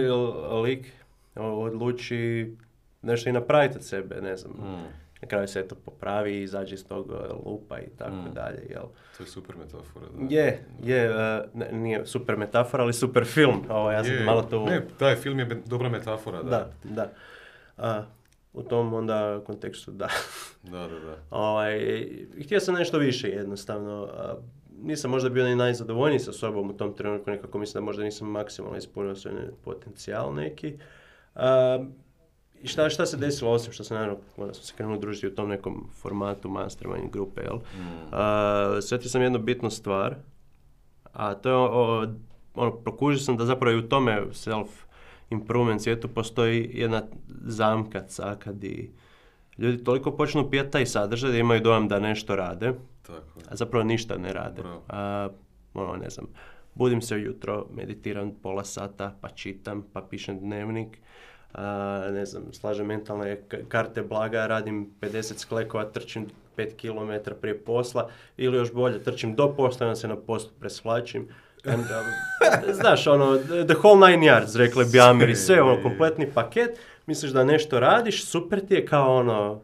lik odluči nešto i napraviti od sebe, ne znam. Mm. Na kraju se to popravi izađe iz tog e, lupa i tako Mm. dalje, jel? To je super metafora. Da. Je, je, e, ne, nije super metafora, ali super film. Ovo, ja sam Je, malo to... Ne, taj film je dobra metafora, da. da, da. A, u tom onda kontekstu da. Da, da, da. Ovaj, htio sam nešto više jednostavno. Nisam možda bio ni najzadovoljniji sa sobom u tom trenutku, nekako mislim da možda nisam maksimalno ispunio svoj potencijal neki. A, I šta, šta se desilo osim što sam naravno, onda sam se krenuo družiti u tom nekom formatu mastermind grupe, jel? Mm. Sjetio sam jednu bitnu stvar, a to je, o, ono, prokužio sam da zapravo i u tome self improvement svijetu postoji jedna zamka, caka di ljudi toliko počnu pijati taj sadržaj da imaju dojam da nešto rade, Tako a zapravo ništa ne rade. A, ono, ne znam, budim se ujutro, meditiram pola sata, pa čitam, pa pišem dnevnik, a, ne znam, slažem mentalne karte blaga, radim 50 sklekova, trčim 5 km prije posla, ili još bolje, trčim do posla, onda se na poslu preshlačim. And, um, znaš, ono, the whole nine yards, rekli bi Amiri, sve, ono, kompletni paket, misliš da nešto radiš, super ti je kao ono,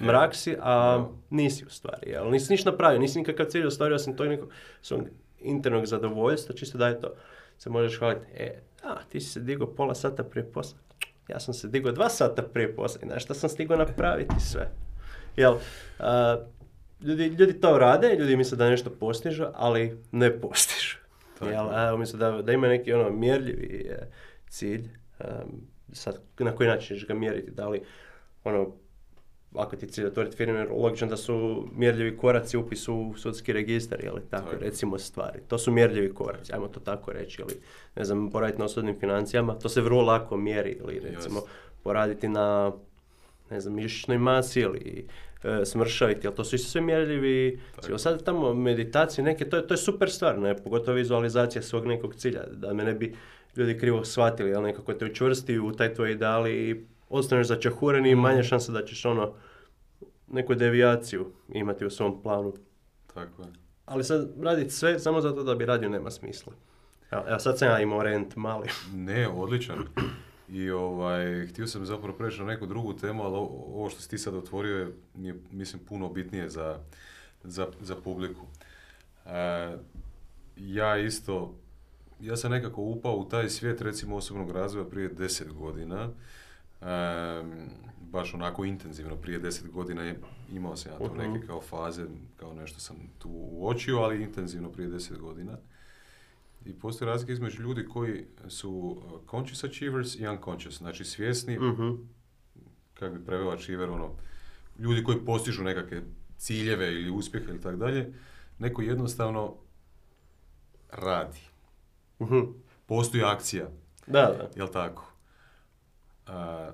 mrak si, a nisi u stvari, jel? Nisi ništa napravio, nisi nikakav cilj ostvario osim tog nekog svog internog zadovoljstva, čisto da je to. Se možeš hvaliti, e, a, ti si se digao pola sata prije posla, ja sam se digao dva sata prije posla i znaš šta sam stigao napraviti sve. Jel, a, ljudi, ljudi to rade, ljudi misle da nešto postižu, ali ne postižu. Jel, je. a, umjesto da, da ima neki ono mjerljivi e, cilj, em, sad na koji način ćeš ga mjeriti, da li ono, ako ti cilj otvoriti firme, logično da su mjerljivi koraci upis u sudski registar, ili tako, Tako. recimo stvari. To su mjerljivi koraci, ajmo to tako reći, ili ne znam, poraditi na osobnim financijama, to se vrlo lako mjeri, ili recimo Jasno. poraditi na, ne znam, mišićnoj masi ili e, smršaviti, ali to su isto sve mjerljivi. Tako. Sad tamo meditacije neke, to je, to je super stvar, ne? pogotovo vizualizacija svog nekog cilja, da me ne bi ljudi krivo shvatili, ali nekako te učvrsti u taj tvoj ideal i ostaneš začahuren i manje šanse da ćeš ono neku devijaciju imati u svom planu. Tako je. Ali sad raditi sve samo zato da bi radio nema smisla. Evo, evo sad sam ja imao rent mali. Ne, odličan. I ovaj, htio sam zapravo preći na neku drugu temu, ali ovo što si ti sad otvorio je, je, mislim, puno bitnije za, za, za publiku. E, ja isto, ja sam nekako upao u taj svijet, recimo, osobnog razvoja prije deset godina. E, baš onako intenzivno, prije deset godina je, imao sam ja Mhm. neke kao faze, kao nešto sam tu uočio, ali intenzivno prije deset godina. I postoji razlika između ljudi koji su uh, conscious achievers i unconscious, znači svjesni, Mhm. kako bi preveo achiever, ono, ljudi koji postižu nekakve ciljeve ili uspjehe ili tako dalje, neko jednostavno radi. Mhm. Postoji akcija, Da, da. jel tako? A,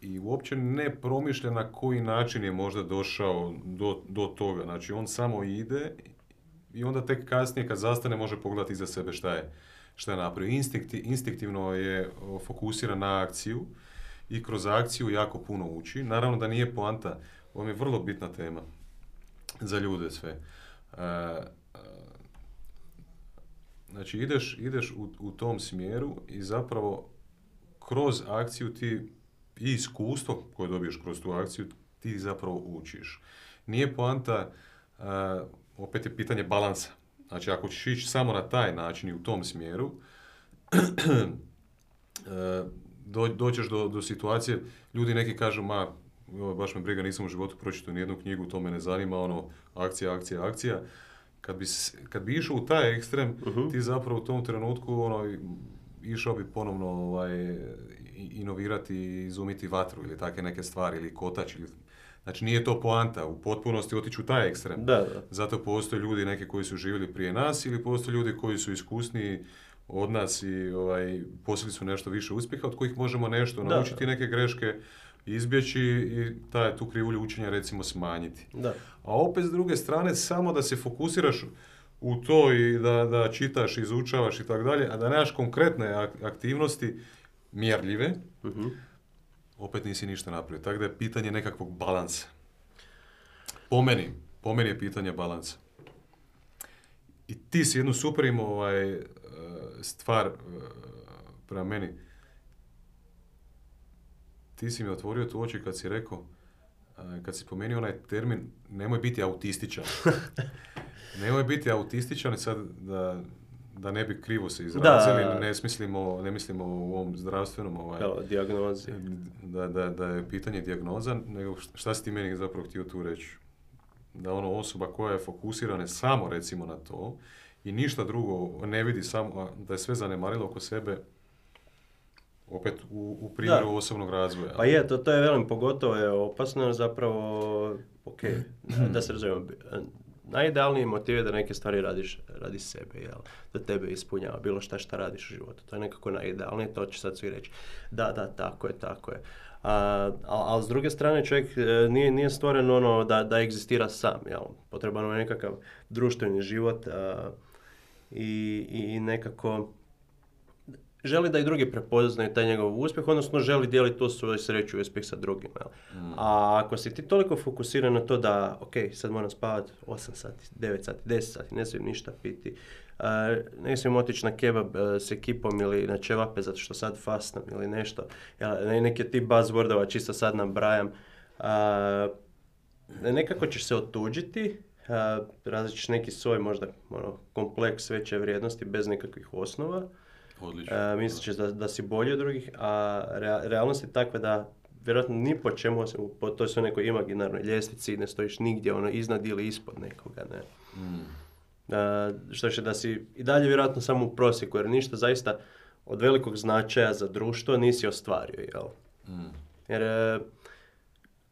I uopće ne promišlja na koji način je možda došao do, do toga. Znači, on samo ide i onda tek kasnije kad zastane može pogledati iza sebe šta je, šta je napravio. Instinkti, instinktivno je o, fokusiran na akciju i kroz akciju jako puno uči. Naravno da nije poanta, ovo je vrlo bitna tema za ljude sve. E, e, znači ideš, ideš u, u tom smjeru i zapravo kroz akciju ti i iskustvo koje dobiješ kroz tu akciju ti zapravo učiš. Nije poanta, e, opet je pitanje balansa. Znači ako ćeš ići samo na taj način i u tom smjeru, do, doćeš do, do situacije, ljudi neki kažu, ma, baš me briga, nisam u životu pročitao nijednu knjigu, to me ne zanima, ono, akcija, akcija, akcija. Kad bi, kad bi išao u taj ekstrem, Mhm. ti zapravo u tom trenutku, ono, išao bi ponovno ovaj, inovirati i izumiti vatru ili takve neke stvari, ili kotač, ili... Znači nije to poanta, u potpunosti otići u taj ekstrem. Da, da. Zato postoje ljudi neki koji su živjeli prije nas ili postoje ljudi koji su iskusniji od nas i ovaj, postigli su nešto više uspjeha od kojih možemo nešto Da. naučiti, neke greške izbjeći i taj, tu krivulju učenja recimo smanjiti. Da. A opet s druge strane samo da se fokusiraš u to i da, da čitaš, izučavaš i tako dalje, a da nemaš konkretne ak- aktivnosti mjerljive, Mhm. Opet nisi ništa napravio. Tako da je pitanje nekakvog balansa. Po meni, po meni je pitanje balansa. I ti si jednu super imao ovaj, e, stvar e, prema meni. Ti si mi otvorio tu oči kad si rekao, e, kad si pomenio onaj termin, nemoj biti autističan. nemoj biti autističan, sad da, da ne bi krivo se izrazili, Da. ne, smislimo, ne mislimo u ovom zdravstvenom ovaj, dijagnozi. da, da, da je pitanje dijagnoza, nego šta- si ti meni zapravo htio tu reći? Da ono osoba koja je fokusirana samo recimo na to i ništa drugo ne vidi samo, da je sve zanemarilo oko sebe, opet u, u primjeru Da. osobnog razvoja. Pa je, to, to je velim, pogotovo je opasno zapravo, ok, da se razumijemo, najidealniji motiv je da neke stvari radiš radi sebe, jel? Da tebe ispunjava bilo šta šta radiš u životu. To je nekako najidealnije, to će sad svi reći. Da, da, tako je, tako je. A, ali s druge strane čovjek e, nije, nije stvoren ono da, da egzistira sam, jel? Potreban je nekakav društveni život i, i nekako želi da i drugi prepoznaju taj njegov uspjeh, odnosno želi dijeliti tu svoju sreću i uspjeh sa drugima. Mm. A ako si ti toliko fokusiran na to da, ok, sad moram spavati 8 sati, 9 sati, 10 sati, ne smijem ništa piti, uh, ne smijem otići na kebab uh, s ekipom ili na čevape zato što sad fastam ili nešto. Ja, neke ti buzzwordova čisto sad nabrajam. Uh, nekako ćeš se otuđiti, uh, različiš neki svoj možda ono, kompleks veće vrijednosti bez nekakvih osnova Odlično. E, misliš da, da si bolji od drugih, a realnost je takva da vjerojatno ni po čemu, po toj svoj nekoj imaginarnoj ljestvici ne stojiš nigdje ono iznad ili ispod nekoga, ne. Mm. E, što je da si i dalje vjerojatno samo u prosjeku, jer ništa zaista od velikog značaja za društvo nisi ostvario, jel? Mm. Jer e,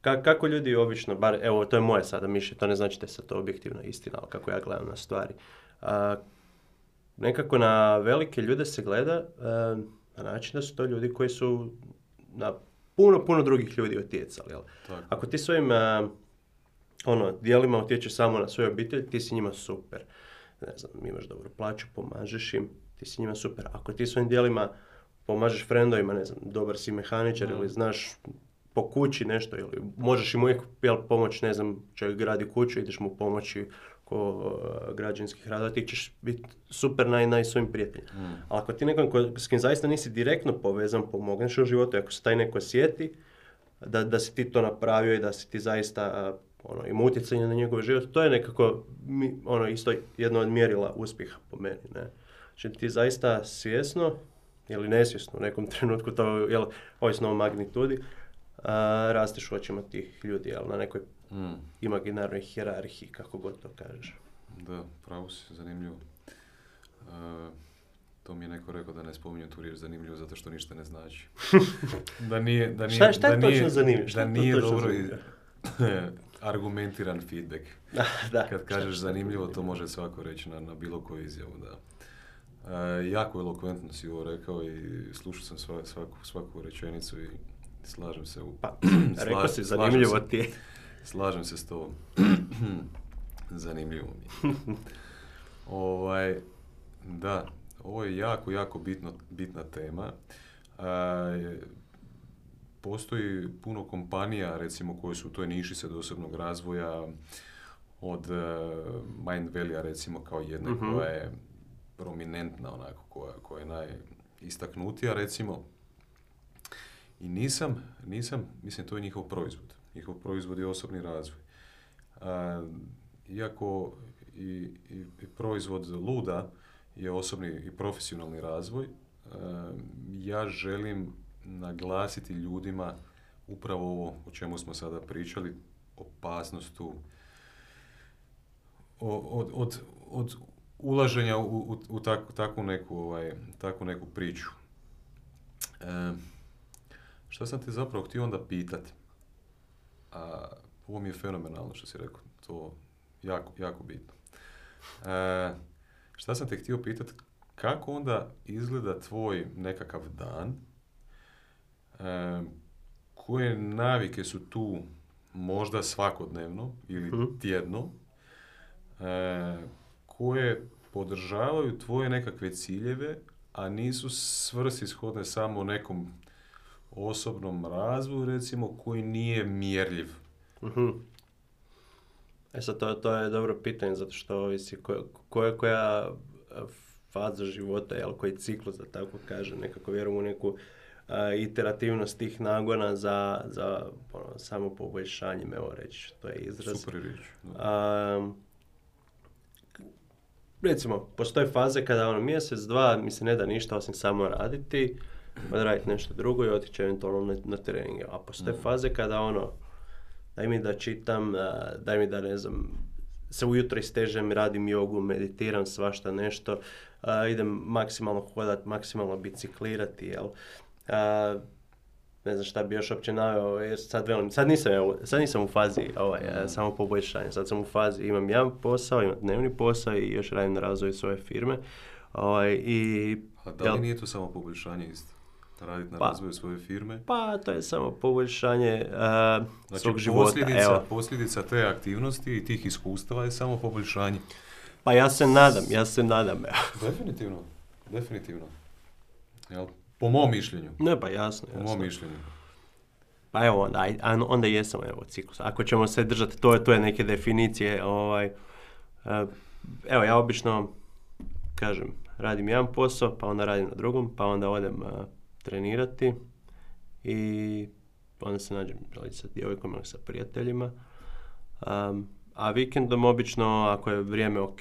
kako ljudi obično, bar, evo to je moje sada mišljenje, to ne znači da je to objektivna istina, ali kako ja gledam na stvari nekako na velike ljude se gleda uh, na način da su to ljudi koji su na puno, puno drugih ljudi utjecali. Jel? Ako ti svojim uh, ono, dijelima utječeš samo na svoju obitelj, ti si njima super. Ne znam, imaš dobru plaću, pomažeš im, ti si njima super. Ako ti svojim dijelima pomažeš frendovima, ne znam, dobar si mehaničar ili znaš po kući nešto ili možeš im uvijek pomoći, ne znam, čovjek gradi kuću, ideš mu pomoći oko uh, građanskih radova, ti ćeš biti super naj, naj svojim prijateljima. Mm. Ali ako ti nekom ko, s kim zaista nisi direktno povezan, pomogneš u životu, ako se taj neko sjeti, da, da si ti to napravio i da si ti zaista uh, ono, ima utjecaj na njegov život, to je nekako mi, ono, isto jedno od mjerila uspjeha po meni. Ne? Znači ti zaista svjesno ili nesvjesno u nekom trenutku, to je ovisno o magnitudi, uh, rasteš u očima tih ljudi, jel, na nekoj mm. imaginarnoj hjerarhiji, kako god to kažeš. Da, pravo si, zanimljivo. Uh, to mi je neko rekao da ne spominjem tu riječ zanimljivo zato što ništa ne znači. da nije, da nije, šta, šta je da točno zanimljivo? Da nije dobro i, argumentiran feedback. da, Kad kažeš zanimljivo, to može svako reći na, na bilo koju izjavu, da. Uh, jako elokventno si ovo rekao i slušao sam sva, svaku, svaku rečenicu i slažem se u... Pa, rekao si zanimljivo ti je. Slažem se s tobom. Zanimljivo mi ovaj, da, ovo je jako, jako bitno, bitna tema. postoji puno kompanija, recimo, koje su u toj niši sad osobnog razvoja, od uh, Mind Valley recimo, kao jedna mhm. koja je prominentna, onako, koja, koja je najistaknutija, recimo. I nisam, nisam, mislim, to je njihov proizvod njihov proizvod je osobni razvoj. iako i, i, proizvod luda je osobni i profesionalni razvoj, ja želim naglasiti ljudima upravo ovo o čemu smo sada pričali, opasnost tu od, od, od ulaženja u, u, u takvu, neku, ovaj, takvu neku priču. E, šta sam te zapravo htio onda pitati? A, ovo mi je fenomenalno što si rekao, to jako, jako bitno. E, šta sam te htio pitati, kako onda izgleda tvoj nekakav dan? E, koje navike su tu možda svakodnevno ili mhm. tjedno? E, koje podržavaju tvoje nekakve ciljeve, a nisu svrsishodne samo nekom osobnom razvoju, recimo, koji nije mjerljiv? uh E sad, to, to je dobro pitanje, zato što ovisi koja, koja faza života, jel, koji ciklus, da tako kaže, nekako vjerujem u neku iterativnost tih nagona za, za ono, samo poboljšanje, evo reći, to je izraz. Super riječ. recimo, postoje faze kada ono mjesec, dva mi se ne da ništa osim samo raditi, odraditi nešto drugo i otići eventualno na, na treninge. A postoje mm. faze kada ono, daj mi da čitam, daj mi da ne znam, se ujutro istežem, radim jogu, meditiram, svašta nešto, idem maksimalno hodat, maksimalno biciklirati, jel? ne znam šta bi još uopće naveo, jer sad velim, sad nisam, sad nisam u fazi ovaj, e, samo poboljšanja, sad sam u fazi, imam jedan posao, imam dnevni posao i još radim na razvoju svoje firme. Ovaj, i, A da li jel- nije to samo poboljšanje isto? Raditi na Pa. razvoju svoje firme? pa to je samo poboljšanje e, Znači, svog života. posljedica, Evo. posljedica te aktivnosti i tih iskustava je samo poboljšanje. Pa ja se nadam, ja se nadam. Definitivno, definitivno. Jel? Po mom mišljenju. Ne, pa jasno. Po jasno. mom mišljenju. Pa evo, onda, onda jesam evo ciklus. Ako ćemo se držati, to je, to je neke definicije. Ovaj, e, evo, ja obično, kažem, radim jedan posao, pa onda radim na drugom, pa onda odem e, trenirati i onda se nađem ili sa djevojkom ili sa prijateljima. Um, a vikendom obično, ako je vrijeme ok,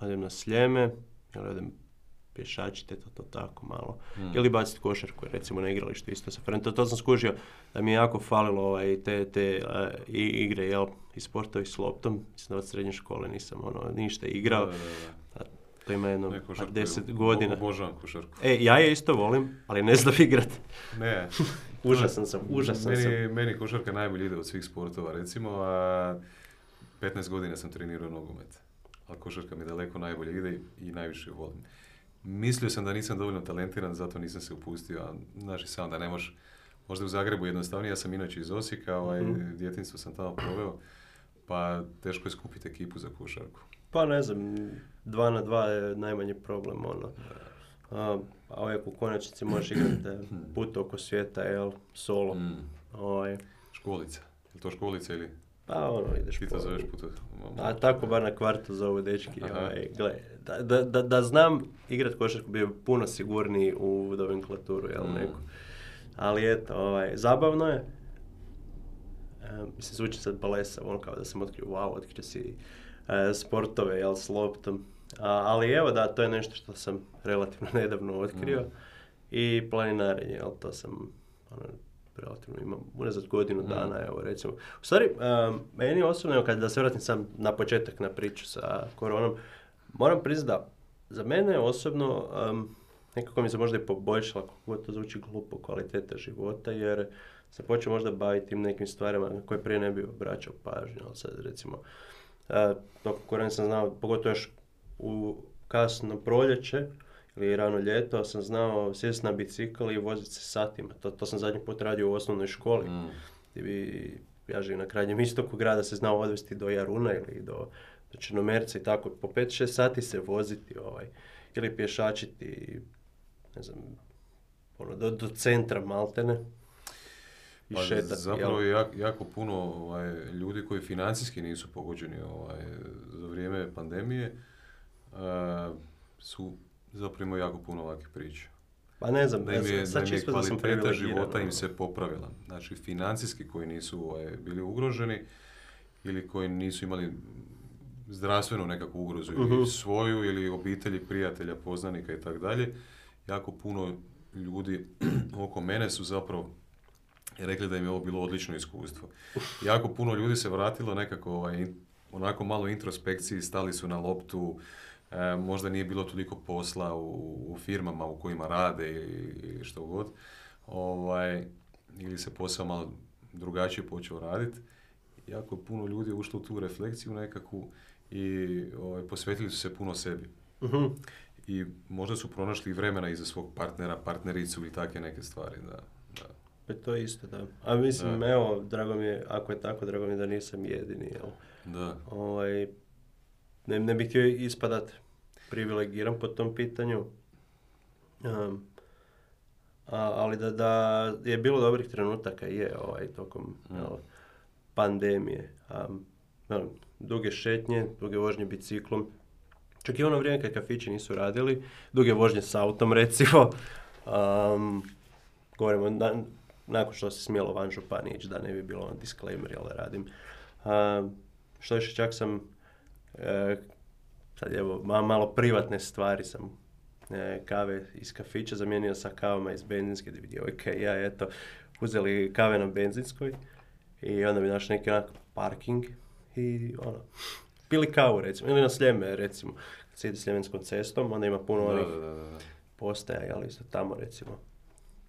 odem na sljeme ili odem pješačiti, to, to tako malo. Mm. Ili baciti košarku, recimo na igralištu isto sa. To, to sam skužio da mi je jako falilo ovaj, te, te i, igre, jel, i sportovi s loptom. Mislim da od srednje škole nisam ono, ništa igrao. Da, da, da. To ima jedno košarku, deset je- godina. Obožavam košarku. E, ja je isto volim, ali ne znam igrat. Ne. Užasan sam, užasan meni, sam. Meni košarka najbolje ide od svih sportova, recimo, a 15 godina sam trenirao nogomet. Ali košarka mi daleko najbolje ide i najviše volim. Mislio sam da nisam dovoljno talentiran, zato nisam se upustio, a znaš i sam da ne možeš, možda u Zagrebu jednostavnije, ja sam inače iz Osijeka, ovaj, Mhm. djetinstvo sam tamo proveo, pa teško je skupiti ekipu za košarku. Pa ne znam, dva na dva je najmanji problem, ono. A, a uvijek u konačnici možeš igrati eh, put oko svijeta, jel, solo. Mm. Ovaj, Školica. Je to školica ili pa ono, ideš ti to zoveš puta? A tako bar na kvartu zovu dečki. Ovaj, gle, da, da, da, da znam igrat košarku bio bi puno sigurniji u nomenklaturu, jel Mm. neku. Ali eto, ovaj, zabavno je. E, mislim, zvuči sad balesa, ono kao da sam otkrio, wow, otkrio si e, sportove, jel, s loptom. A, ali evo da, to je nešto što sam relativno nedavno otkrio. Mm. I planinarenje, jel, to sam ono, relativno imam unazad godinu Mm. dana, evo recimo. U stvari, um, meni osobno, evo, kad da se vratim sam na početak na priču sa koronom, moram priznati da za mene osobno um, nekako mi se možda i poboljšala, kako god to zvuči glupo, kvaliteta života, jer se počeo možda baviti tim nekim stvarima na koje prije ne bi obraćao pažnju, ali sad recimo, uh, tokom sam znao, pogotovo još u kasno proljeće, ili rano ljeto, sam znao sjesti na bicikl i voziti se satima. To, to sam zadnji put radio u osnovnoj školi. Mm. Bi, ja živim na krajnjem istoku grada, se znao odvesti do Jaruna ili do, do Črnomerca i tako. Po 5-6 sati se voziti ovaj, ili pješačiti, ne znam, ono, do, do centra Maltene i Pa šetati. zapravo je jak- jako puno ovaj, ljudi koji financijski nisu pogođeni ovaj, za vrijeme pandemije su zapravo imaju jako puno ovakvih priča. Pa ne znam, Da im je, da sad im će je da kvaliteta života im ono. se popravila. Znači financijski koji nisu ovaj, bili ugroženi ili koji nisu imali zdravstvenu nekakvu ugrozu ili Mhm. svoju ili obitelji, prijatelja, poznanika i tako dalje. Jako puno ljudi oko mene su zapravo rekli da im je ovo bilo odlično iskustvo. Jako puno ljudi se vratilo nekako ovaj, onako malo introspekciji, stali su na loptu, e, možda nije bilo toliko posla u, u firmama u kojima rade ili, ili što god. Ovaj, ili se posao malo drugačije počeo raditi. Jako puno ljudi je ušlo u tu refleksiju nekakvu i ovaj, posvetili su se puno sebi. Mhm. I možda su pronašli i vremena i za svog partnera, partnericu ili takve neke stvari. Da, da. Pa to je isto, da. A mislim, Da. evo, drago mi je, ako je tako, drago mi je da nisam jedini, jel? da. Ovaj, ne, ne bih htio ispadat privilegiran po tom pitanju. Um, a, ali da, da je bilo dobrih trenutaka je ovaj, tokom Mm. jel, pandemije. Um, velim, duge šetnje, duge vožnje biciklom. Čak i ono vrijeme kad kafići nisu radili, duge vožnje s autom recimo. Um, govorimo na- nakon što se smjelo van županije ići, da ne bi bilo on disclaimer, jel da radim. Um, što više, čak sam, e, sad evo, ma- malo privatne stvari sam e, kave iz kafića zamijenio sa kavama iz benzinske, bi djevojka i ja, eto, uzeli kave na benzinskoj i onda bi našli neki onak parking i ono, pili kavu recimo, ili na Sljeme recimo, kad se ide Sljemenskom cestom, onda ima puno Da, onih da, da, da. postaja, jel, isto tamo recimo.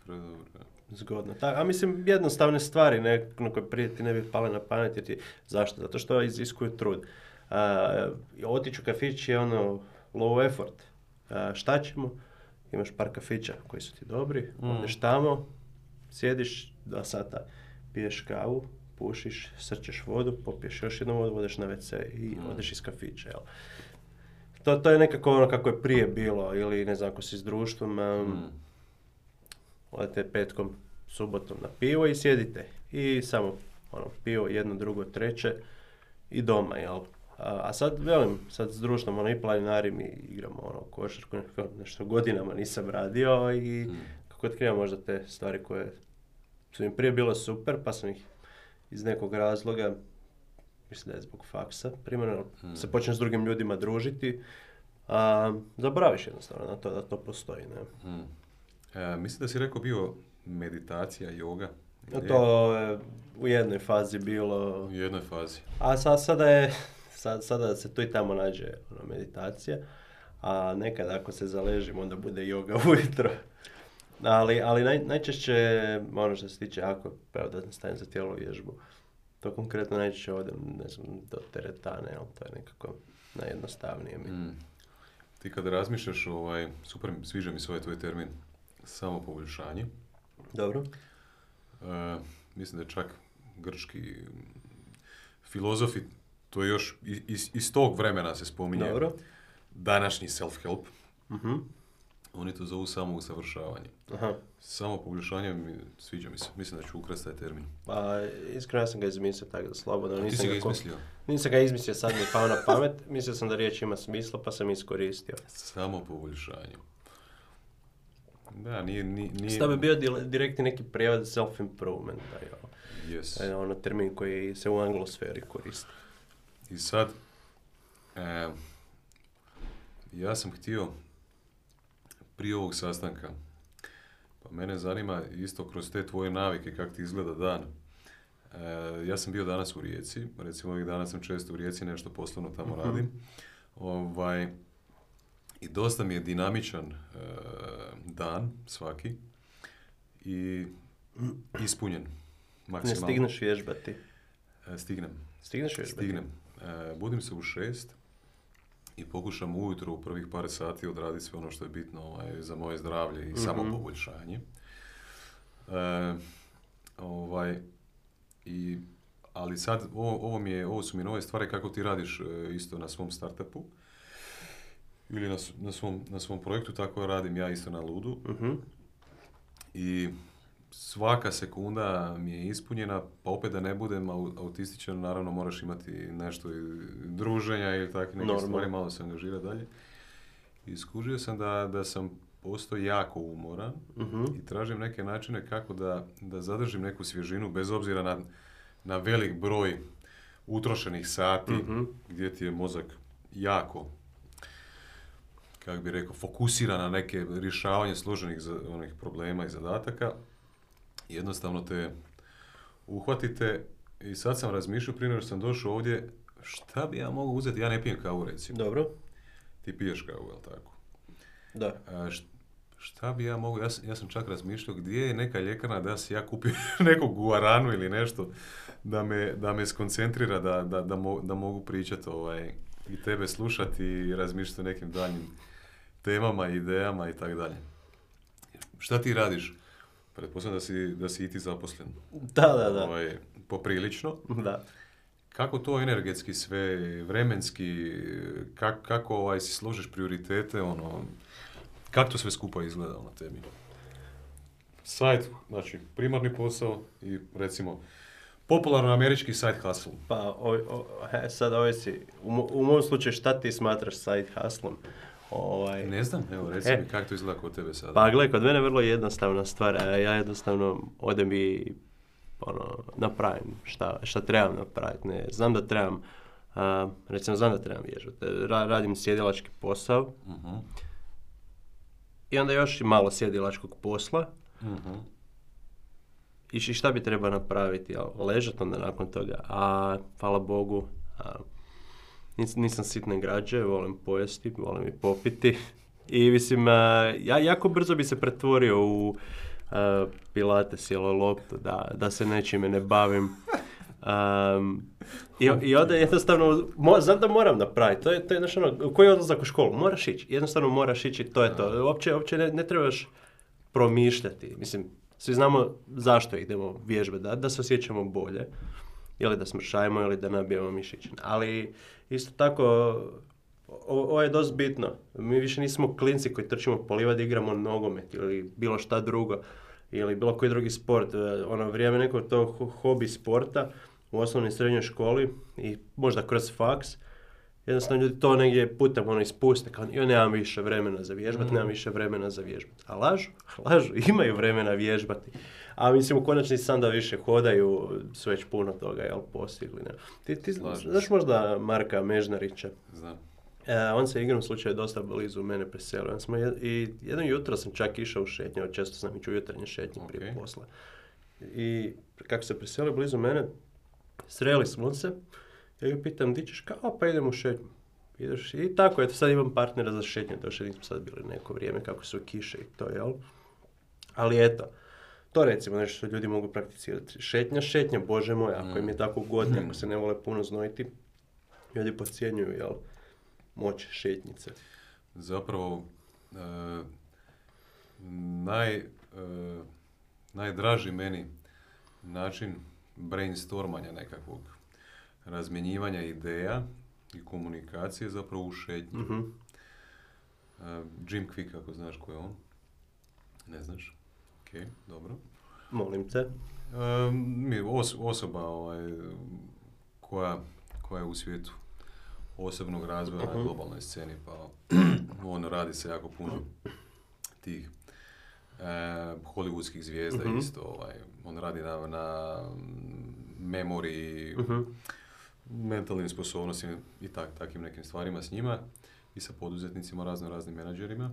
Predobro, zgodno. Ta, a mislim, jednostavne stvari ne, na koje prije ti ne bi pale na pamet, jer ti, zašto? Zato što iziskuju trud. A, otići u kafić je ono low effort. A, šta ćemo? Imaš par kafića koji su ti dobri, Mm. odeš tamo, sjediš dva sata, piješ kavu, pušiš, srčeš vodu, popiješ još jednu vodu, odeš na WC i Mm. odeš iz kafića, jel? To, to je nekako ono kako je prije bilo, ili ne znam, ako si s društvom, um, Mm. odete petkom, subotom na pivo i sjedite. I samo ono, pivo, jedno, drugo, treće i doma, jel? A, sad, velim, sad s društvom, ono, i planinari mi igramo, ono, košarku, nešto godinama nisam radio i Mm. kako otkrivam možda te stvari koje su mi prije bile super, pa sam ih iz nekog razloga, mislim da je zbog faksa, primarno Mm. se počneš s drugim ljudima družiti, a zaboraviš jednostavno na to da to postoji, ne? Mm. E, mislim da si rekao bio meditacija, yoga. To je u jednoj fazi bilo, U jednoj fazi. a sa, sada je, sad, sada se tu i tamo nađe ono, meditacija, a nekad ako se zaležim onda bude yoga ujutro. Ali, ali naj, najčešće, ono što se tiče, ako evo da stavim za tijelo vježbu, to konkretno najčešće odem, ne znam, do teretane, ali to je nekako najjednostavnije mi. Mm. Ti kada razmišljaš, ovaj, super, sviđa mi se ovaj tvoj termin, samo poboljšanje. Dobro? E, mislim da je čak grčki filozofi, to je još iz, iz tog vremena se spominje Dobro. današnji self-help, Mhm. oni to zovu samo usavršavanje. Aha. Samo poboljšanje, mi, sviđa mi se, mislim da ću ukrasti taj termin. Pa, iskreno ja sam ga izmislio tako da slobodno. Nisam si ga ko- izmislio? Nisam ga izmislio, sad mi je pao na pamet. Mislio sam da riječ ima smisla, pa sam iskoristio. Samo poboljšanje. Da, nije... nije, nije bi bio direktni neki prijevod self-improvement, da je. Yes. Ono termin koji se u anglosferi koristi. I sad, e, ja sam htio prije ovog sastanka, pa mene zanima isto kroz te tvoje navike kako ti izgleda dan. E, ja sam bio danas u Rijeci, recimo ovih dana sam često u Rijeci, nešto poslovno tamo Mhm. radim. Ovaj, I dosta mi je dinamičan e, dan svaki i ispunjen Ne maksimalno. stigneš vježbati. E, Stignem. Stigneš vježbati? Stignem. E, budim se u šest i pokušam ujutro u prvih par sati odraditi sve ono što je bitno ovaj, za moje zdravlje i samo Mhm. poboljšanje. E, ovaj, i, ali sad, ovo, ovo, mi je, ovo su mi nove stvari kako ti radiš e, isto na svom startupu ili na, na, svom, na svom projektu, tako radim ja isto na Ludu Mhm. i svaka sekunda mi je ispunjena, pa opet da ne budem au- autističan, naravno moraš imati nešto i druženja ili takve neke Normalno. stvari, malo se angažira dalje. I skužio sam da, da sam postao jako umoran Mhm. i tražim neke načine kako da, da zadržim neku svježinu bez obzira na, na velik broj utrošenih sati Mhm. gdje ti je mozak jako kako bi rekao, fokusira na neke rješavanje složenih onih problema i zadataka. Jednostavno te uhvatite i sad sam razmišljao prije nego što sam došao ovdje, šta bi ja mogao uzeti? Ja ne pijem kavu recimo. Dobro. Ti piješ kavu, jel tako? Da. A, šta bi ja mogao, ja, sam- ja sam čak razmišljao gdje je neka ljekarna da si ja kupio neku guaranu ili nešto da me, da me skoncentrira, da, da, da, mo- da mogu pričati ovaj, i tebe slušati i razmišljati o nekim daljnjim temama, idejama i tako dalje. Šta ti radiš? Pretpostavljam da si, da si i ti zaposlen. Da, da, da. Ovaj, poprilično. Da. Kako to energetski sve, vremenski, kak- kako ovaj, si složiš prioritete, ono, kako to sve skupa izgleda na tebi? Sajt, znači primarni posao i recimo popularno američki side hustle. Pa, o, o, sad ovisi, u, u mom slučaju šta ti smatraš side hustlom? Ovaj, Ne znam, evo reci E. mi kako to izgleda kod tebe sada. Pa gle, kod mene je vrlo jednostavna stvar. Ja jednostavno odem i ono, napravim šta, šta trebam napraviti. Ne, znam da trebam, a, recimo znam da trebam vježbati. Ra- radim sjedilački posao Mhm, i onda još i malo sjedilačkog posla. mhm, I šta bi treba napraviti? Jel, ležat onda nakon toga. A, hvala Bogu, a, nis- nisam sitne građe, volim pojesti, volim i popiti. I mislim, a, ja jako brzo bi se pretvorio u uh, pilates ili loptu, da, da se nečime ne bavim. Um, i, I onda jednostavno, mo, znam da moram napraviti, to je, to je znaš ono, koji je odlazak u školu? Moraš ići, jednostavno moraš ići, to je to. Uopće, uopće ne, ne trebaš promišljati, mislim, svi znamo zašto idemo vježbe, da, da se osjećamo bolje, ili da smršajemo, ili da nabijemo mišiće. Ali isto tako, o- ovo je dosta bitno. Mi više nismo klinci koji trčimo po livadi, igramo nogomet ili bilo šta drugo ili bilo koji drugi sport. E, Ono vrijeme nekog ho- hobi sporta u osnovnoj i srednjoj školi i možda kroz faks, jednostavno ljudi to negdje putem ono ispuste, kao joj nemam više vremena za vježbati, nemam više vremena za vježbati. A lažu, lažu, imaju vremena vježbati. A mislim u konačnici sam da više hodaju, su već puno toga, jel, postigli. Ne? Ti, ti znaš možda Marka Mežnarića? Znam. E, on se igrom slučaju dosta blizu mene preselio. On smo jed- I jedno jutro sam čak išao u šetnje, često sam ići u jutarnje šetnje prije Ok. posla. I kako se preselio blizu mene, sreli smo se, ja ga pitam, di ćeš, kao pa idemo u šetnju. Ideš, I tako, eto sad imam partnera za šetnje, to što nismo sad bili neko vrijeme kako su kiše i to, jel? Ali eto, to recimo nešto što ljudi mogu prakticirati. Šetnja, šetnja, bože moj, ako im je tako godno, ako se ne vole puno znojiti, ljudi podcjenjuju, jel? Moć šetnjice. Zapravo, e, naj, e, najdraži meni način brainstormanja nekakvog razmjenjivanja ideja i komunikacije zapravo u šetnji. Mhm. E, Jim Quick, ako znaš ko je on. Ne znaš? Dobro. Molim te. E, osoba ovaj, koja, koja je u svijetu osobnog razvoja na Mhm. globalnoj sceni, pa on radi se jako puno tih e, hollywoodskih zvijezda Mhm. isto. Ovaj, on radi na, na memoriji, Mhm. mentalnim sposobnostima i tak, takim nekim stvarima s njima i sa poduzetnicima, razno raznim menadžerima.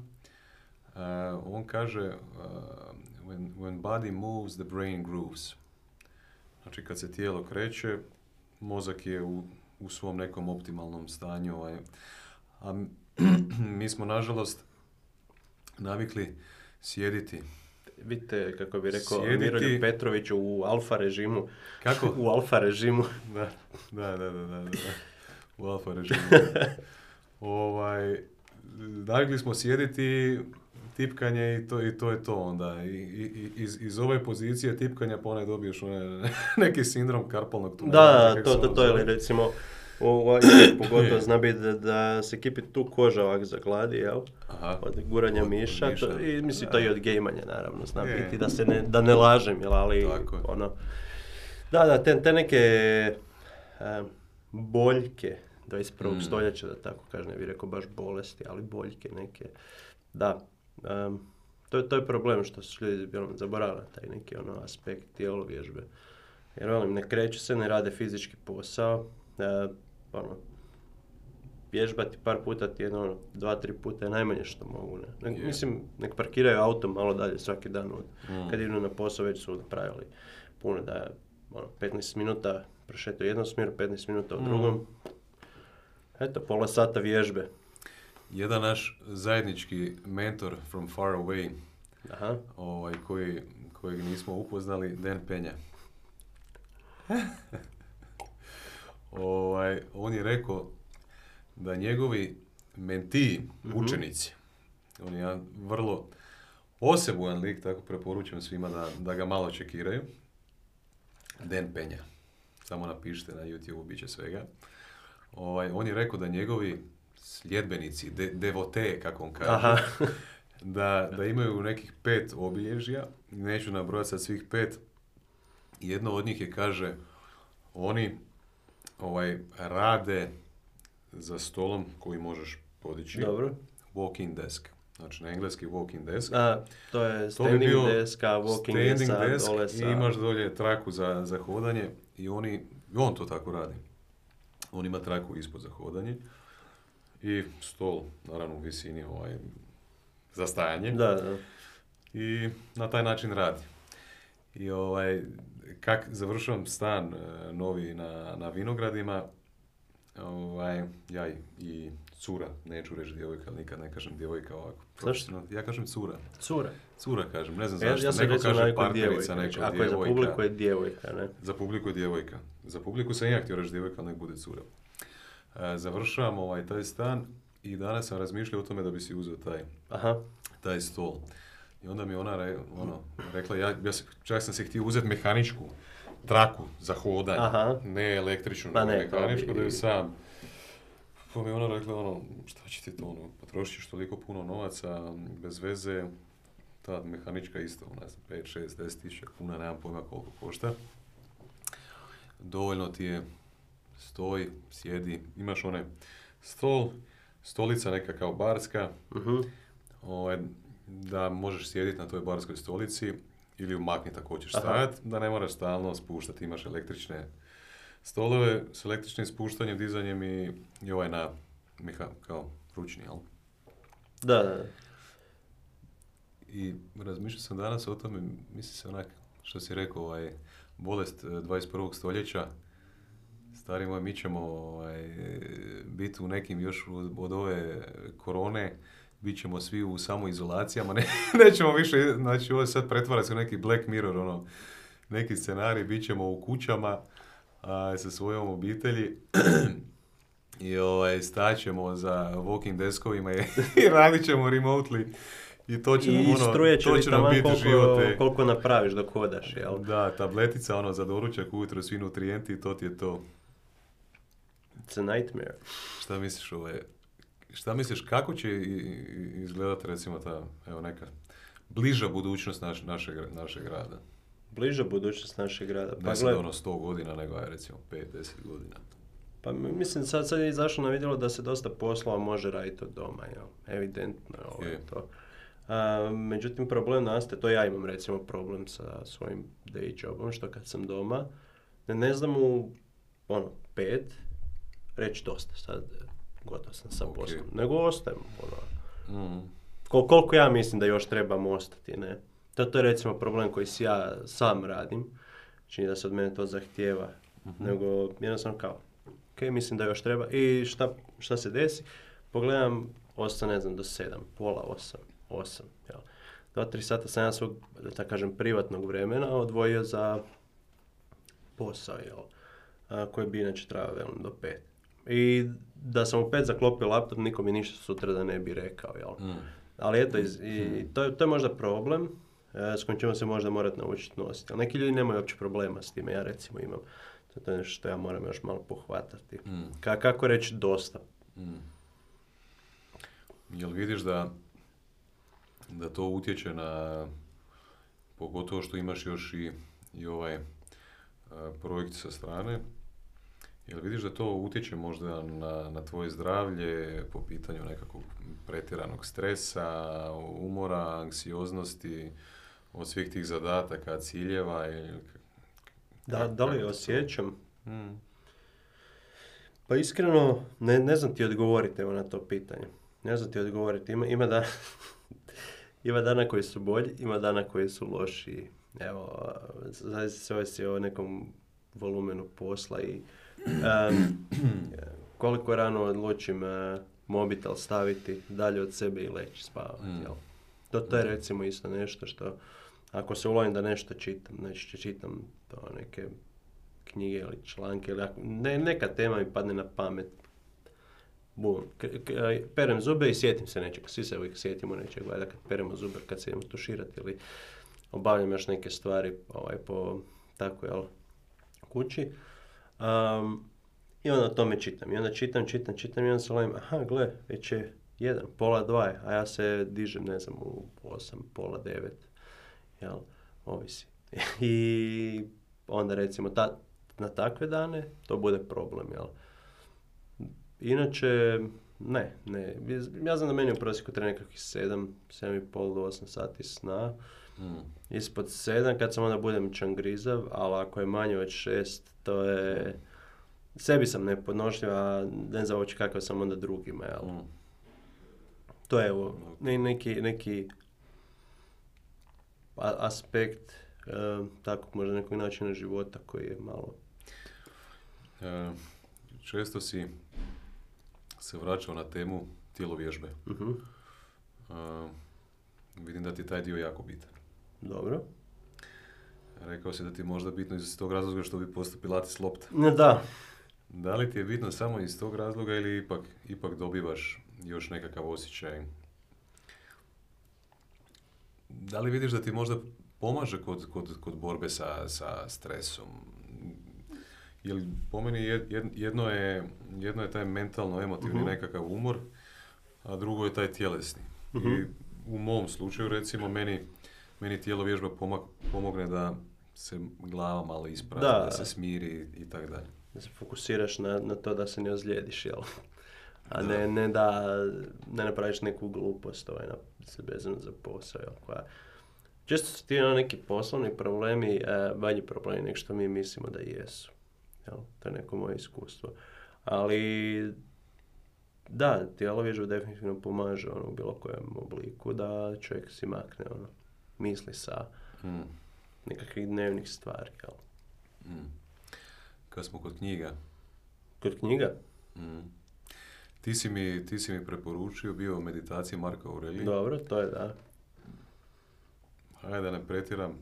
Uh, on kaže, uh, when, when body moves, the brain grooves. Znači, kad se tijelo kreće, mozak je u, u svom nekom optimalnom stanju. Ovaj. A mi smo, nažalost, navikli sjediti. Vidite, kako bi rekao Sjediti- Miroljub Petrović u alfa režimu. Kako? u alfa režimu. Da, da, da, da, da, da. U alfa režimu. ovaj, navikli smo sjediti, tipkanje i to, i to je to onda. I, i- iz, iz ove pozicije tipkanja ponaj dobiješ one, neki sindrom karpalnog tunela. Da, to, to, to, ili recimo, u ovoj pogotovo zna biti da, da se kipi tu koža ovak za gladi, jel? Aha. Od guranja Od- miša, miša. to, i mislim to i od gejmanja naravno, zna Je. biti, da se ne, da ne lažem, jel, ali Tako ono, da, da, te, te neke em, boljke 21. Mm. stoljeća, da tako kažem, ne bih rekao baš bolesti, ali boljke neke, da, em, to, je- to je problem što su ljudi ono, zaboravili taj neki ono aspekt tijelo vježbe. Jer velim, ne kreću se, ne rade fizički posao, e, ono, vježbati par puta tjedno, ono, dva, tri puta je najmanje što mogu. Ne? Nek- Je. Mislim, nek parkiraju auto malo dalje svaki dan od, Mm. kad idu na posao već su napravili puno da ono, 15 minuta prošetaju u jednom smjeru, 15 minuta u Mm. drugom. Eto, pola sata vježbe. Jedan naš zajednički mentor from far away, Aha. ovaj, koji, kojeg nismo upoznali, Dan Penja. ovaj, on je rekao da njegovi mentiji, Mhm. učenici, on je jedan vrlo osebujan lik, tako preporučujem svima da, da ga malo čekiraju. Dan Penja. Samo napišite na YouTube, bit će svega. Ovaj, on je rekao da njegovi sljedbenici, de, devote, kako on kaže, Aha. da, da imaju nekih pet obilježja, neću nabrojati sad svih pet, jedno od njih je, kaže, oni ovaj, rade za stolom koji možeš podići, Dobro. walking desk, znači na engleski walking desk, A, to je To bi standing bio desk, a walking standing desk, desk dole i sa... imaš dolje traku za, za hodanje i oni, on to tako radi. On ima traku ispod za hodanje i stol, naravno u visini ovaj, za stajanje. Da, da. i na taj način radi. I ovaj, kak završavam stan e, novi na, na Vinogradima, ovaj, ja i, cura, neću reći djevojka, ali nikad ne kažem djevojka ovako. Zašto? Ja kažem cura. Cura. Cura kažem, ne znam Ja, zašto. ja sam neko kaže partnerica, djevojka. neko reći. Ako je za djevojka. publiku je djevojka, ne? Za publiku je djevojka. Za publiku sam ja htio reći djevojka, ali nek bude cura. E, završavam ovaj, taj stan i danas sam razmišljao o tome da bi si uzeo taj, Aha. taj stol. I onda mi ona re- ono, rekla, ja, ja čak sam se htio uzeti mehaničku traku za hodanje, Aha. ne električnu, Pa ne, mehaničku, bi- da ju sam. Pa mi ona rekla, ono, šta će ti to, ono, potrošit ćeš toliko puno novaca, bez veze, ta mehanička isto, ne znam, 5, 6, 10 tisuća kuna, nemam pojma koliko košta. Dovoljno ti je, stoj, sjedi, imaš one stol, stolica neka kao barska, ovaj, da možeš sjediti na toj barskoj stolici ili umakniti ako hoćeš stajati, da ne moraš stalno spuštati, imaš električne stolove s električnim spuštanjem, dizanjem i, i ovaj na meha, kao ručni, jel? Da, da. I razmišljao sam danas o tome, misli se onak, što si rekao, ovaj, bolest eh, 21. stoljeća, stari moj, mi ćemo ovaj, biti u nekim još od, ove korone, bit ćemo svi u samoizolacijama, ne, nećemo više, znači ovo sad pretvara se u neki Black Mirror, ono, neki scenarij, bit ćemo u kućama a, sa svojom obitelji i ovaj, staćemo za walking deskovima i, i radit ćemo remotely i to će nam, I ono, struje će to će nam biti koliko, život. koliko napraviš dok hodaš, jel? Da, tabletica ono za doručak ujutro, svi nutrijenti i to ti je to. It's a nightmare. Šta misliš ovaj, šta misliš kako će izgledati recimo ta, evo neka bliža budućnost naš, našeg, našeg rada? Bliža budućnost našeg grada. Pa, Ne sad ono 100 godina, nego aj recimo 5-10 godina. pa mi- mislim sad, sad je izašlo na vidjelo da se dosta poslova može raditi od doma, jel? Evidentno je ovo Je. to. A, međutim, problem nastaje, to ja imam recimo problem sa svojim day jobom, što kad sam doma, ne, ne znam u ono, pet, reći dosta sad, gotov sam sa Ok. poslom, nego ostajem, ono, Mm. Kol- koliko ja mislim da još trebam ostati, ne. To, to je recimo problem koji si ja sam radim, čini da se od mene to zahtijeva, nego jednostavno kao, ok, mislim da još treba i šta, šta se desi, pogledam, osam, ne znam, do sedam, pola osam, osam, jel. Dva, tri sata sam ja svog, da tako kažem, privatnog vremena odvojio za posao, jel, a, koji bi inače trajao, velim, do pet. I da sam u pet zaklopio laptop, niko mi ništa sutra da ne bi rekao, jel. Mm. Ali eto, iz- i to, je- to je možda problem e, s kojim ćemo se možda morati naučiti nositi. Ali neki ljudi nemaju uopće problema s time, ja recimo imam. To je nešto što ja moram još malo pohvatati. Mm. Ka- kako reći dosta? Mm. Jel vidiš da, da to utječe na, pogotovo što imaš još i, i ovaj a, projekt sa strane, jel vidiš da to utječe možda na, na tvoje zdravlje po pitanju nekakvog pretjeranog stresa, umora, anksioznosti, od svih tih zadataka, ciljeva ili... Da, da li osjećam? Mm. Pa iskreno, ne, ne znam ti odgovoriti evo na to pitanje. Ne znam ti odgovoriti. Ima, ima, da, ima dana koji su bolji, ima dana koji su lošiji. Evo, zaista se ovisi o nekom volumenu posla i koliko rano odlučim e, mobitel staviti dalje od sebe i leći spavati. Mm. jel? To, to je recimo isto nešto što ako se ulovim da nešto čitam, znači čitam to neke knjige ili članke ili ako, ne, neka tema mi padne na pamet. Bum, k- perem zube i sjetim se nečeg. Svi se uvijek sjetimo nečeg, valjda kad peremo zube, kad se idemo tuširati ili obavljam još neke stvari ovaj, po tako, jel, kući. Um, I onda o tome čitam. I onda čitam, čitam, čitam i onda se lovim, aha, gle, već je jedan, pola dva je, a ja se dižem, ne znam, u osam, pola devet, jel, ovisi. I onda recimo ta, na takve dane to bude problem, jel. Inače, ne, ne. Ja znam da meni u prosjeku treba nekakvih 7, 7,5 do 8 sati sna. Mm. Ispod 7 kad sam onda budem čangrizav, ali ako je manje od 6, to je... Sebi sam nepodnošljiv, a ne znam uopće kakav sam onda drugima, jel? Mm. To je evo, ne- neki, neki a- aspekt e, takvog možda nekog načina života koji je malo... E, često si se vraćao na temu tjelovježbe. Mhm. A, vidim da ti je taj dio jako bitan. Dobro. Rekao si da ti je možda bitno iz tog razloga što bi postao pilates lopta. Da. Da li ti je bitno samo iz tog razloga ili ipak, ipak dobivaš još nekakav osjećaj? Da li vidiš da ti možda pomaže kod, kod, kod borbe sa, sa stresom? Jer po meni jed- jed- jedno je, jedno je taj mentalno-emotivni Mhm. nekakav umor, a drugo je taj tjelesni. Mhm. I u mom slučaju recimo meni, meni tijelo vježba pomak- pomogne da se glava malo ispravi, Da. da se smiri i tako dalje. Da se fokusiraš na, na to da se ne ozlijediš, jel? A Da. ne, ne da ne napraviš neku glupost ovaj, na, se vezano za posao, jel? Koja, često su ti ono neki poslovni problemi e, manji problemi nego što mi mislimo da jesu. Jel? To je neko moje iskustvo. Ali da, tjelovježba definitivno pomaže ono, u bilo kojem obliku da čovjek si makne ono, misli sa Mm. nekakvih dnevnih stvari. Jel? Mm. Kad smo kod knjiga, Kod knjiga? mm. ti, si mi, ti si mi preporučio bio meditacije Marka Aurelija. Dobro, to je da. Ajde da ne pretiram,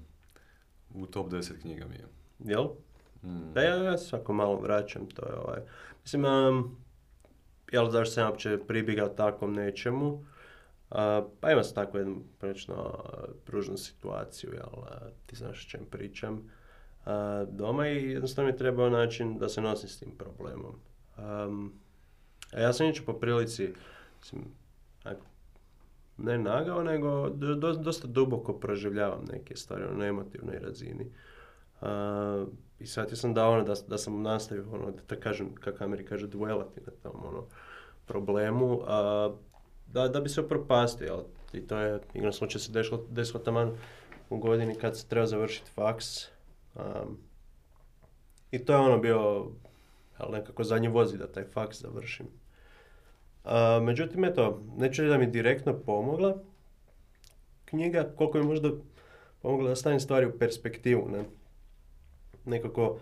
u top 10 knjiga mi je. Jel? Mm. Da, ja, ja svako malo vraćam, to je ovaj... Mislim, um, jel, zašto sam uopće pribjegao takvom nečemu? Pa imam sam takvu jednu prilično pružnu situaciju, jel, ti znaš o čem pričam. Doma i jednostavno mi je trebao način da se nosim s tim problemom. Um, a ja sam inače po prilici, mislim, ne nagao, nego do- do- dosta duboko proživljavam neke stvari ono, na emotivnoj razini. A, I sad sam dao ono da, da sam nastavio, ono, da, kažem, kako Ameri kaže, dvelati na tom ono, problemu, a, da, da bi se upropastio, jel? I to je, igrom slučaju se desilo, desilo taman u godini kad se treba završiti faks. Am, I to je ono bio, jel, nekako zadnji vozi da taj faks završim. A, međutim, eto, neću da mi direktno pomogla knjiga, koliko je možda pomogla da stavim stvari u perspektivu, ne? Nekako,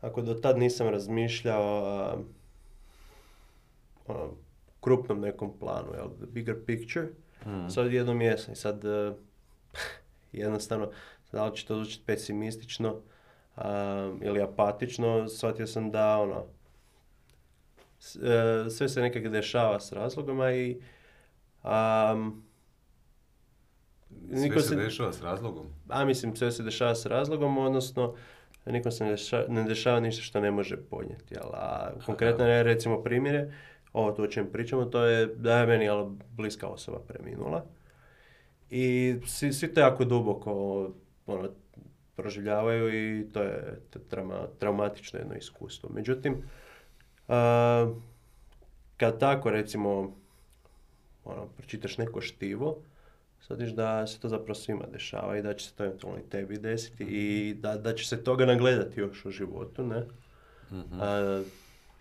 ako do tad nisam razmišljao a, ono, krupnom nekom planu, jel, the bigger picture, Mm. sad jednom jesam i sad e, jednostavno, da li će to zvučiti pesimistično a, ili apatično, shvatio sam da ono, s- e, sve se nekako dešava s razlogama i am, Sve niko se se- dešava s razlogom. a mislim, sve se dešava s razlogom, odnosno nikom se ne dešava, ne dešava ništa što ne može podnijeti. Jel? A konkretno, recimo primjere, ovo o čem pričamo, to je da je meni jel, bliska osoba preminula. I svi, svi to jako duboko ono, proživljavaju i to je trauma, traumatično jedno iskustvo. Međutim, a, kad tako recimo ono, pročitaš neko štivo, shvatiš da se to zapravo svima dešava i da će se to eventualno i tebi desiti i da, da će se toga nagledati još u životu, ne? Mhm. A,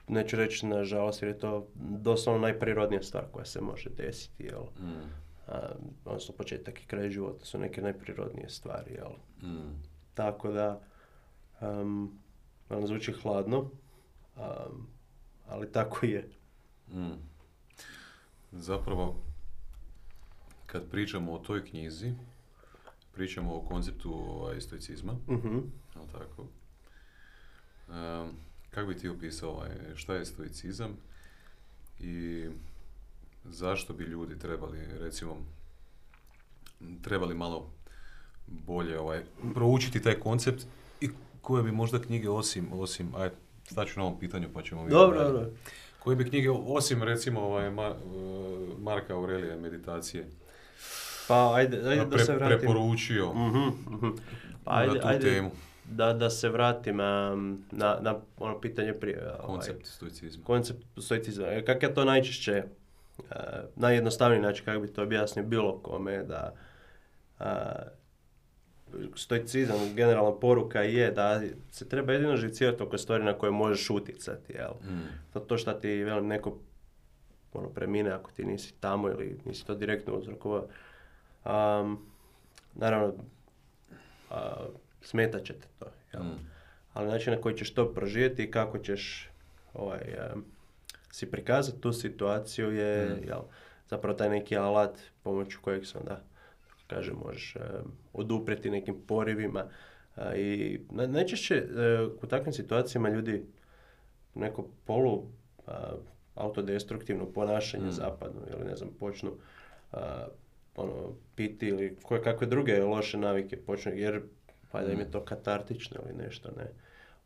neću reći nažalost jer je to doslovno najprirodnija stvar koja se može desiti, jel? Mm. A, odnosno početak i kraj života su neke najprirodnije stvari, jel? Mm. Tako da, um, ono zvuči hladno, um, ali tako je. Mm. Zapravo, kad pričamo o toj knjizi, pričamo o konceptu ovaj, stoicizma, Mhm. jel tako? Um, kako bi ti opisao ovaj, šta je stoicizam i zašto bi ljudi trebali, recimo, trebali malo bolje ovaj, proučiti taj koncept i koje bi možda knjige osim, osim, aj, staću na ovom pitanju pa ćemo vidjeti Dobro, dobro. Koje bi knjige, osim recimo ovaj, Ma- uh, Marka Aurelija meditacije, Pa ajde, ajde da pre- se vratim. preporučio Mhm, mhm. Pa ajde, na tu ajde temu, Da, da se vratim na, na ono pitanje prije. ovaj, koncept stoicizma. koncept stoicizma. E, Kako ja to najčešće, uh, najjednostavniji način kako bi to objasnio bilo kome, da uh, stoicizam, generalna poruka je da se treba jedino živcirati oko stvari na koje možeš utjecati, jel? Mm. To, to što ti velim, neko ono, premine ako ti nisi tamo ili nisi to direktno uzrokovao. Um, naravno, a, smetat će te to. Jel? Mm. Ali način na koji ćeš to proživjeti i kako ćeš ovaj, si prikazati tu situaciju je Mm. jel, zapravo taj neki alat pomoću kojeg se onda kako kaže, možeš oduprijeti nekim porivima. I na- najčešće e, u takvim situacijama ljudi neko polu a, autodestruktivno ponašanje Mm. zapadnu ili ne znam, počnu a, ono, piti ili koje kakve druge loše navike počnu, jer pa da im je to katartično ili nešto, ne.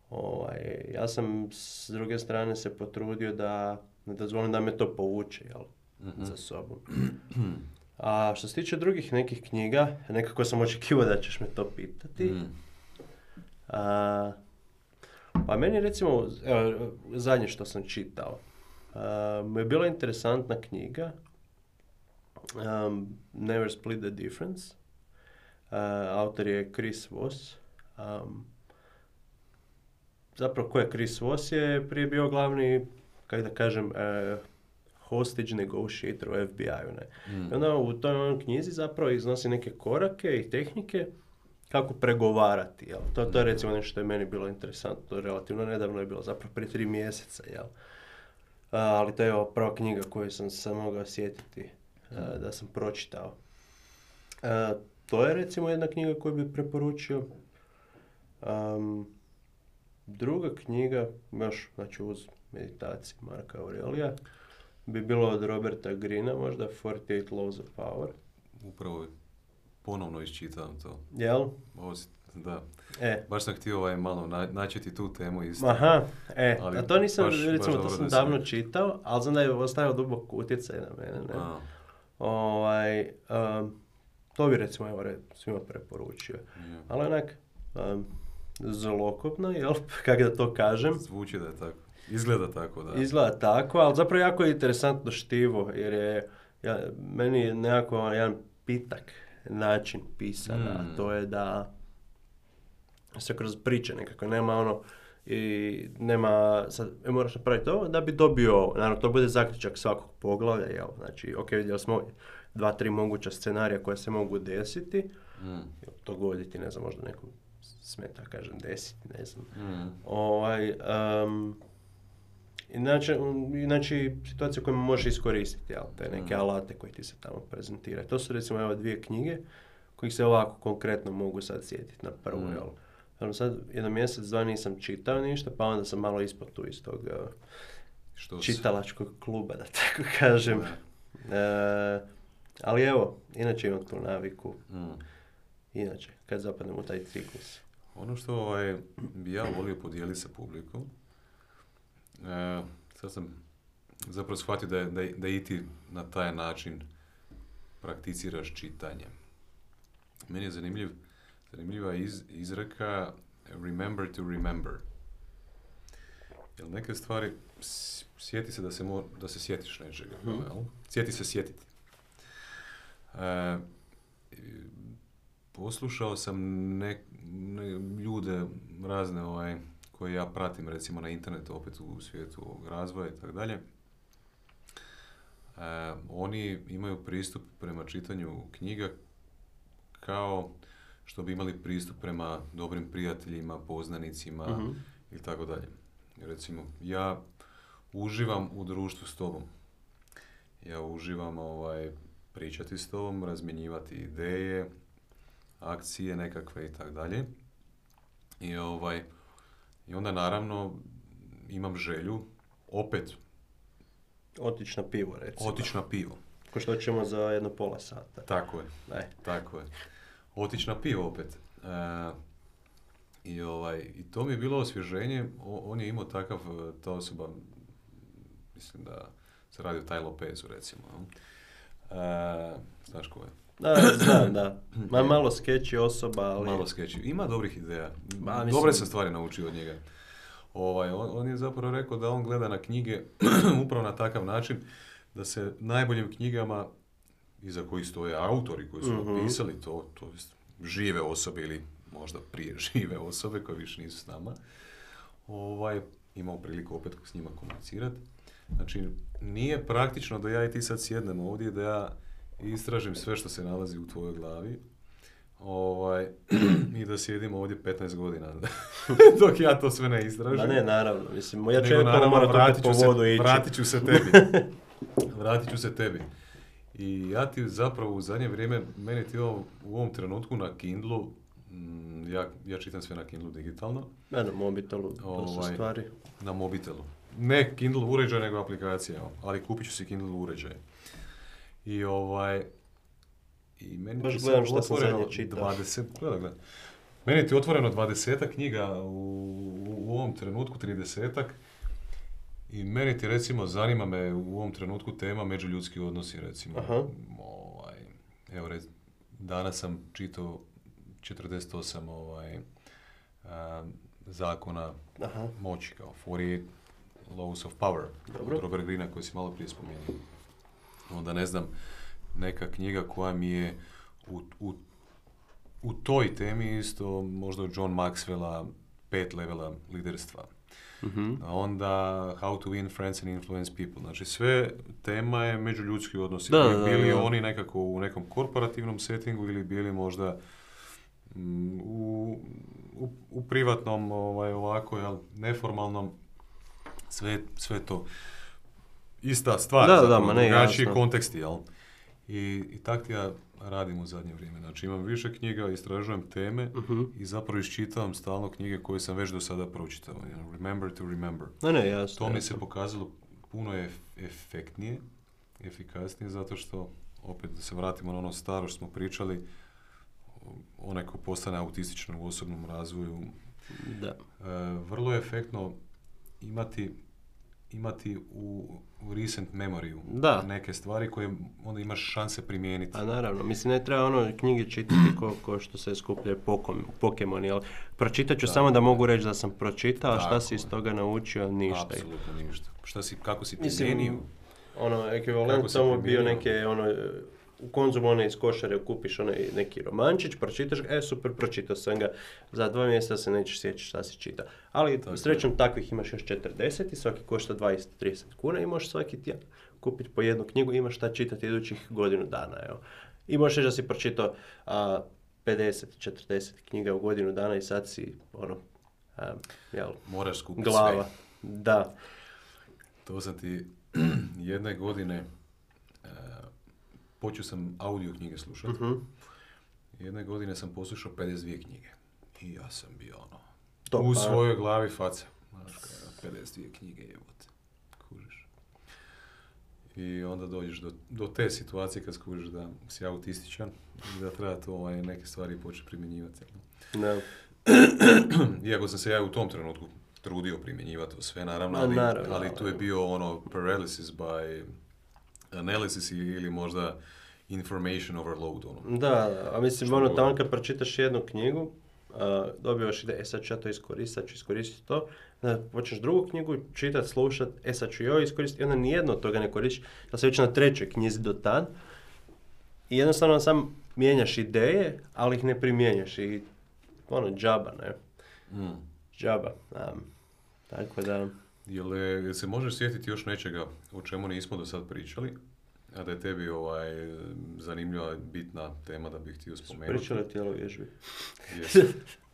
Ovaj, ja sam s druge strane se potrudio da ne dozvolim da me to povuče, jel, Mhm. za sobom. A što se tiče drugih nekih knjiga, nekako sam očekivao da ćeš me to pitati. Mm. A, pa meni recimo, evo, zadnje što sam čitao, mi je bila interesantna knjiga um, Never Split the Difference. A, autor je Chris Voss. Um, zapravo ko je Chris Voss je prije bio glavni, kako da kažem, e, hostage negotiator u FBI-u. Ne? Mm. I onda u toj knjizi zapravo iznosi neke korake i tehnike kako pregovarati. Jel? To, to je recimo nešto što je meni bilo interesantno. To relativno nedavno je bilo, zapravo prije tri mjeseca. Jel? A, ali to je ova prva knjiga koju sam se mogao sjetiti a, da sam pročitao. A, to je recimo jedna knjiga koju bi preporučio. Am, druga knjiga, još znači uz meditaciju Marka Aurelija, bi bilo od Roberta Greena, možda 48 Laws of Power. Upravo ponovno iščitavam to. Jel? Si- da. E, Baš sam htio ovaj malo na, načeti tu temu isto. aha, e, Ali a to nisam, baš- baš recimo, to dobro sam davno čitao, ali znam da je ostavio dubok utjecaj na mene, ne? Ovaj, um, to bi recimo evo svima preporučio. je. Ali onak, um, zlokobno, jel? Kako da to kažem. Zvuči da je tako. Izgleda tako, da. Izgleda tako, ali zapravo jako je interesantno štivo, jer je ja, meni je nekako jedan pitak način pisanja, Mm. a to je da se kroz priče nekako nema ono i nema, sad e, moraš napraviti ovo da bi dobio. Naravno, to bude zaključak svakog poglavlja, jel? Znači, ok, vidjeli smo dva, tri moguća scenarija koja se mogu desiti, Mm. dogoditi, ne znam, možda nekom smeta, kažem, desiti, ne znam. Mm. Ovaj, um, inače, inače, situacija koju možeš iskoristiti, jel, te neke Mhm. alate koji ti se tamo prezentiraju. To su recimo evo dvije knjige kojih se ovako konkretno mogu sad sjetiti na prvu, Mhm. jel. Ono sad, jedan mjesec, dva nisam čitao ništa, pa onda sam malo ispod tu iz tog uh, Što čitalačkog kluba, da tako kažem. E, ali evo, inače imam tu naviku. Mm. Inače, kad zapadnem u taj ciklus. Ono što ovaj, bi ja volio podijeliti sa publikom, e, sad sam zapravo shvatio da, da, da i ti na taj način prakticiraš čitanje. Meni je zanimljiv, zanimljiva iz, izreka remember to remember. Jer neke stvari, sjeti se da se, mo- da se sjetiš nečega, jel? Sjeti se sjetiti. E, poslušao sam ne, ne- ljude razne ovaj, koje ja pratim recimo na internetu opet u svijetu ovog razvoja i tako dalje. E, oni imaju pristup prema čitanju knjiga kao što bi imali pristup prema dobrim prijateljima, poznanicima Mhm. i tako dalje. Recimo, ja uživam u društvu s tobom. Ja uživam ovaj, pričati s tobom, razmjenjivati ideje, akcije nekakve i tako dalje. I, ovaj, I onda naravno imam želju opet Otići na pivo, recimo. otići na pivo. Ko što ćemo za jedno pola sata. Tako je. Ne. Tako je. Otići na pivo opet. E, i, ovaj, I to mi je bilo osvježenje. O- on je imao takav, e, ta osoba, mislim da se radi o Taj Lopezu recimo. E, znaš ko je? Da, znam, da. Ma malo skeći osoba, ali... Malo skeči. Ima dobrih ideja. Ma, Dobre mislim- sam stvari naučio od njega. Ovaj, on, on je zapravo rekao da on gleda na knjige upravo na takav način da se najboljim knjigama iza kojih stoje autori koji su napisali to, to jest žive osobe ili možda prije žive osobe koje više nisu s nama, ovaj, imao priliku opet s njima komunicirati. Znači, nije praktično da ja i ti sad sjednemo ovdje, da ja istražim sve što se nalazi u tvojoj glavi ovaj, i da sjedimo ovdje 15 godina, dok ja to sve ne istražim. Da ne, naravno. Mislim, ja čovjek morat opet vratit po ću se- vodu ići. Vratit ću se tebi. vratit ću se tebi. I ja ti zapravo u zadnje vrijeme, meni ti ovo, u ovom trenutku na Kindlu, mm, ja, ja čitam sve na Kindlu digitalno, Ne, na mobitelu, dosta Ovaj, stvari. na mobitelu. Ne Kindle uređaj, nego aplikacija, ali kupit ću si Kindle uređaj. I ovaj... I meni Baš gledam šta sam zadnje čitao. 20, gledaj, gledaj. Meni ti je otvoreno 20 knjiga u, u, u ovom trenutku, 30 I meni ti recimo zanima me u ovom trenutku tema međuljudski odnosi recimo. Aha. Ovaj, evo rec, danas sam čitao 48 ovaj, a, zakona Aha. moći kao 48 Laws of Power Dobro. od Robert Greena koji si malo prije spomenuo. Onda ne znam, neka knjiga koja mi je u, u, u toj temi isto možda John Maxwella pet levela liderstva. Mhm. A onda How to win friends and influence people. Znači sve tema je međuljudski odnosi. Da, Bili- da, bili da. oni nekako u nekom korporativnom settingu ili bili možda mm, u, u, u privatnom ovaj, ovako, jel, neformalnom, sve, sve to ista stvar, Da, da, zapravo, ma ne, drugačiji jasno. konteksti, jel? I, I tak ja radim u zadnje vrijeme. Znači imam više knjiga, istražujem teme Mhm. i zapravo iščitavam stalno knjige koje sam već do sada pročitao. you know, Remember to remember. Ne, ne, jasno. To mi jasno. se pokazalo puno ef- efektnije, efikasnije, zato što, opet da se vratimo na ono staro što smo pričali, onaj ko postane autističan u osobnom razvoju, Da. e, vrlo je efektno imati imati u, u recent memoriju Da. neke stvari koje onda imaš šanse primijeniti. Pa naravno, mislim ne treba ono knjige čitati ko, ko što se pokom, Pokemoni, ali pročitat ću Da. samo da mogu reći da sam pročitao, a šta si iz toga naučio, ništa. Apsolutno ništa. Šta si, kako si Mislim, primijenio? ono, Kako ekvivalent samo bio neke, ono, u konzumu one iz košare kupiš onaj neki romančić, pročitaš ga, e super, pročitao sam ga, za dva mjeseca se nećeš sjećati šta si čitao. Ali Tako je. srećom takvih imaš još 40 i svaki košta 20-30 kuna i možeš svaki tjedan kupiti po jednu knjigu i imaš šta čitati idućih godinu dana. Evo. I možeš reći da si pročitao a, 50-40 knjiga u godinu dana i sad si, ono, a, jel, Moraš glava. sve. Da. To sam ti jedne godine počeo sam audio knjige slušati. Mhm. Jedne godine sam poslušao 52 knjige. I ja sam bio ono, Top, u svojoj glavi faca. Znaš, kao, 52 knjige jebote. Kužiš. I onda dođeš do, do te situacije kad skužiš da si autističan i da treba to ovaj, neke stvari početi primjenjivati. Da. Iako sam se ja u tom trenutku trudio primjenjivati to sve, naravno, ali, naravno, ali tu je bio ono paralysis by analysis ili možda information overload. Ono. Da, da, a mislim, ono, tamo kad pročitaš jednu knjigu, a, dobivaš ideje, e sad ću ja to iskoristiti, sad ću iskoristiti to, onda počneš drugu knjigu čitat, slušat, e sad ću joj iskoristiti, i onda nijedno od toga ne koristiš, da se već na trećoj knjizi do tad, i jednostavno sam mijenjaš ideje, ali ih ne primjenjaš i ono, džaba, ne, Mm. džaba. a, tako da, Jel, je- jel se možeš sjetiti još nečega o čemu nismo do sad pričali, a da je tebi ovaj, zanimljiva, bitna tema da bih htio spomenuti? pričali o tijelo vježbi. Jesmo.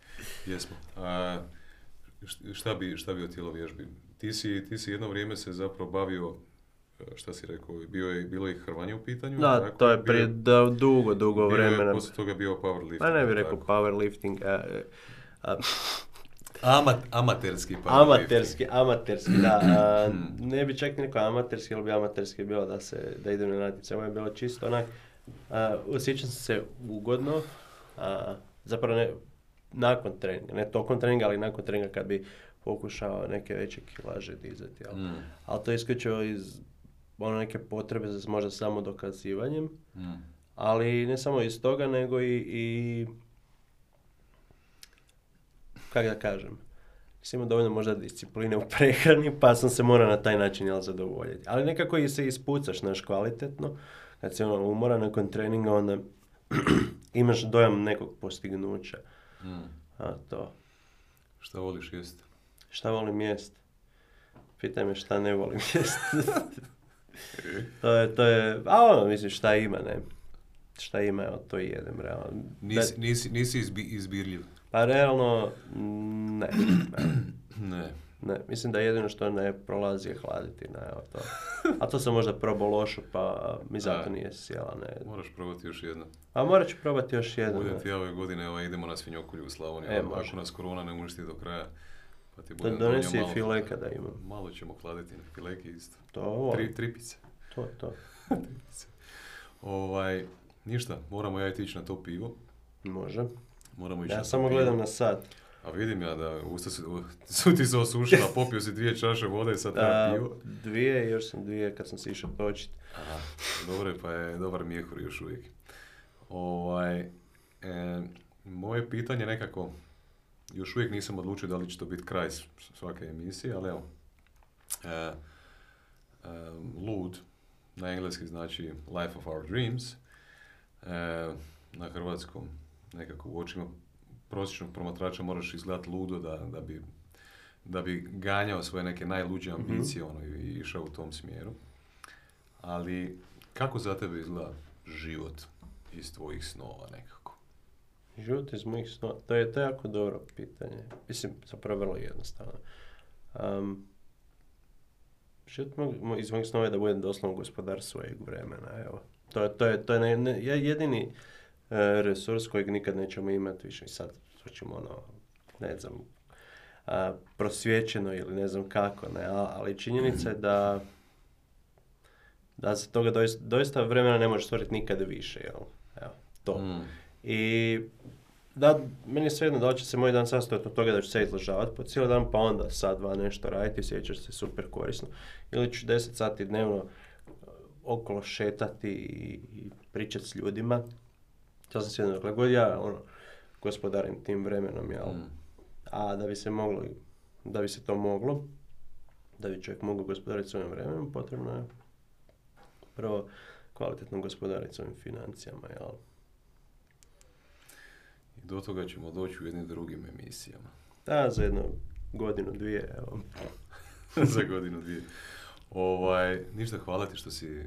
Jesmo. A, št- šta, bi, šta bi o tjelovježbi? Ti si, ti si jedno vrijeme se zapravo bavio, e, šta si rekao, bio je, bilo je hrvanje u pitanju? Da, tako? to je prije da, dugo, dugo bio je vremena. poslije toga bio powerlifting. Pa ne bih rekao tako? powerlifting, a, a, Ama, amaterski powerlifting. Amaterski, amaterski, da. A, ne bi čak ni rekao amaterski, jer bi amaterski bilo da se, da idem na natjecanje. Ovo je bilo čisto onak, a, osjećam se ugodno, a, zapravo ne, nakon treninga, ne tokom treninga, ali nakon treninga kad bi pokušao neke veće kilaže dizati, jel? Mm, Ali to je isključivo iz ono neke potrebe za možda samo dokazivanjem, mm. ali ne samo iz toga, nego i, i kako da kažem, nisam imao dovoljno možda discipline u prehrani, pa sam se morao na taj način jel, zadovoljiti. Ali nekako i se ispucaš, naš kvalitetno, kad si ono umoran nakon treninga, onda imaš dojam nekog postignuća. Mm. A to, Šta voliš jest? šta volim jest? Pitaj me šta ne volim jest. to je, to je, a ono, mislim šta ima, ne. šta ima, evo, to jedem, realno. Nisi, nisi, nisi izbi, izbirljiv. Pa realno, ne, Ne. ne, mislim da jedino što ne prolazi je hladiti, ne, evo to. A to sam možda probao lošu, pa mi zato nije sjela, ne. Moraš probati još jedno. A morat ću probati još jednom. Budem ti ove godine, ovaj, idemo na svinjokolju u Slavoniju. E, Ako nas korona ne uništi do kraja, pa ti Da budem donesi i fileka da imam. Malo ćemo hladiti, fileki isto. To, Tri, tripice. to, to. Ovaj, ništa, moramo ja ići na to pivo. Može. Moramo ići Ja samo gledam na sat. A vidim ja da usta su, su ti se osušila, popio si dvije čaše vode i sad treba pivo. dvije, još sam dvije kad sam se išao točit. Aha, dobro je, pa je dobar mjehur još uvijek. Ovaj, e, moje pitanje nekako, još uvijek nisam odlučio da li će to biti kraj svake emisije, ali evo, e, e, Lud, na engleski znači Life of Our Dreams, e, na hrvatskom nekako u očima prosječnog promatrača moraš izgledati ludo da, da, bi, da bi ganjao svoje neke najluđe ambicije ono, i, išao u tom smjeru. Ali kako za tebe izgleda život iz tvojih snova nekako? Život iz mojih snova, to je, to je jako dobro pitanje. Mislim, zapravo vrlo jednostavno. Um, život moj- iz mojih snova je da budem doslovno gospodar svojeg vremena, evo. To, je- to je, to je ne- ne- je- jedini resurs kojeg nikad nećemo imati više. I sad ćemo ono, ne znam, a, prosvjećeno ili ne znam kako, ne, ali činjenica je da da se toga doista, doista vremena ne može stvoriti nikad više, jel? Evo, to. Mm. I da, meni je svejedno da će se moj dan sastojati od toga da ću se izležavati po cijeli dan, pa onda sad dva nešto raditi, sjećaš se super korisno. Ili ću 10 sati dnevno okolo šetati i, i pričati s ljudima. To sam svejedno, dokle god ja ono, gospodarim tim vremenom, jel? Mm. A da bi se moglo, da bi se to moglo, da bi čovjek mogao gospodariti svojim vremenom, potrebno je prvo kvalitetno gospodariti svojim financijama, jel? I do toga ćemo doći u jednim drugim emisijama. Da, za jednu godinu, dvije, evo. za godinu dvije. Ovaj, ništa, hvala ti što si,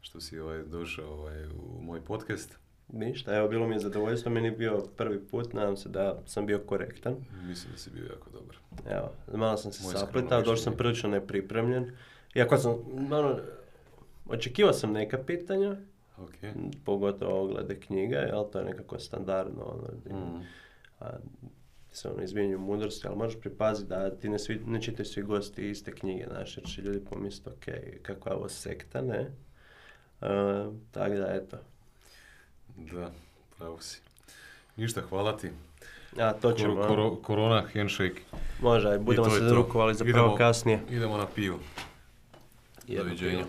što si ovaj, došao ovaj, u moj podcast. Ništa, evo, bilo mi je zadovoljstvo, meni je bio prvi put, nadam se da sam bio korektan. Mislim da si bio jako dobar. Evo, malo sam se skromno došao sam prilično nepripremljen. Iako sam, ono, očekivao sam neka pitanja, Ok. pogotovo glede knjiga, jel, to je nekako standardno, ono, Mm. a, se ono izmjenjuju mudrosti, ali moraš pripaziti da ti ne, svi, ne čitaju svi gosti iste knjige, znaš, jer će ljudi pomisliti, ok, kakva je ovo sekta, ne? Uh, tako da, eto. Da, pravo si. Ništa, hvala ti. A, to ćemo, Kor- a? koro- korona, handshake. može, budemo se je to. rukovali zapravo Idemo- kasnije. Idemo na pivo. Jedno Doviđenja. pivo.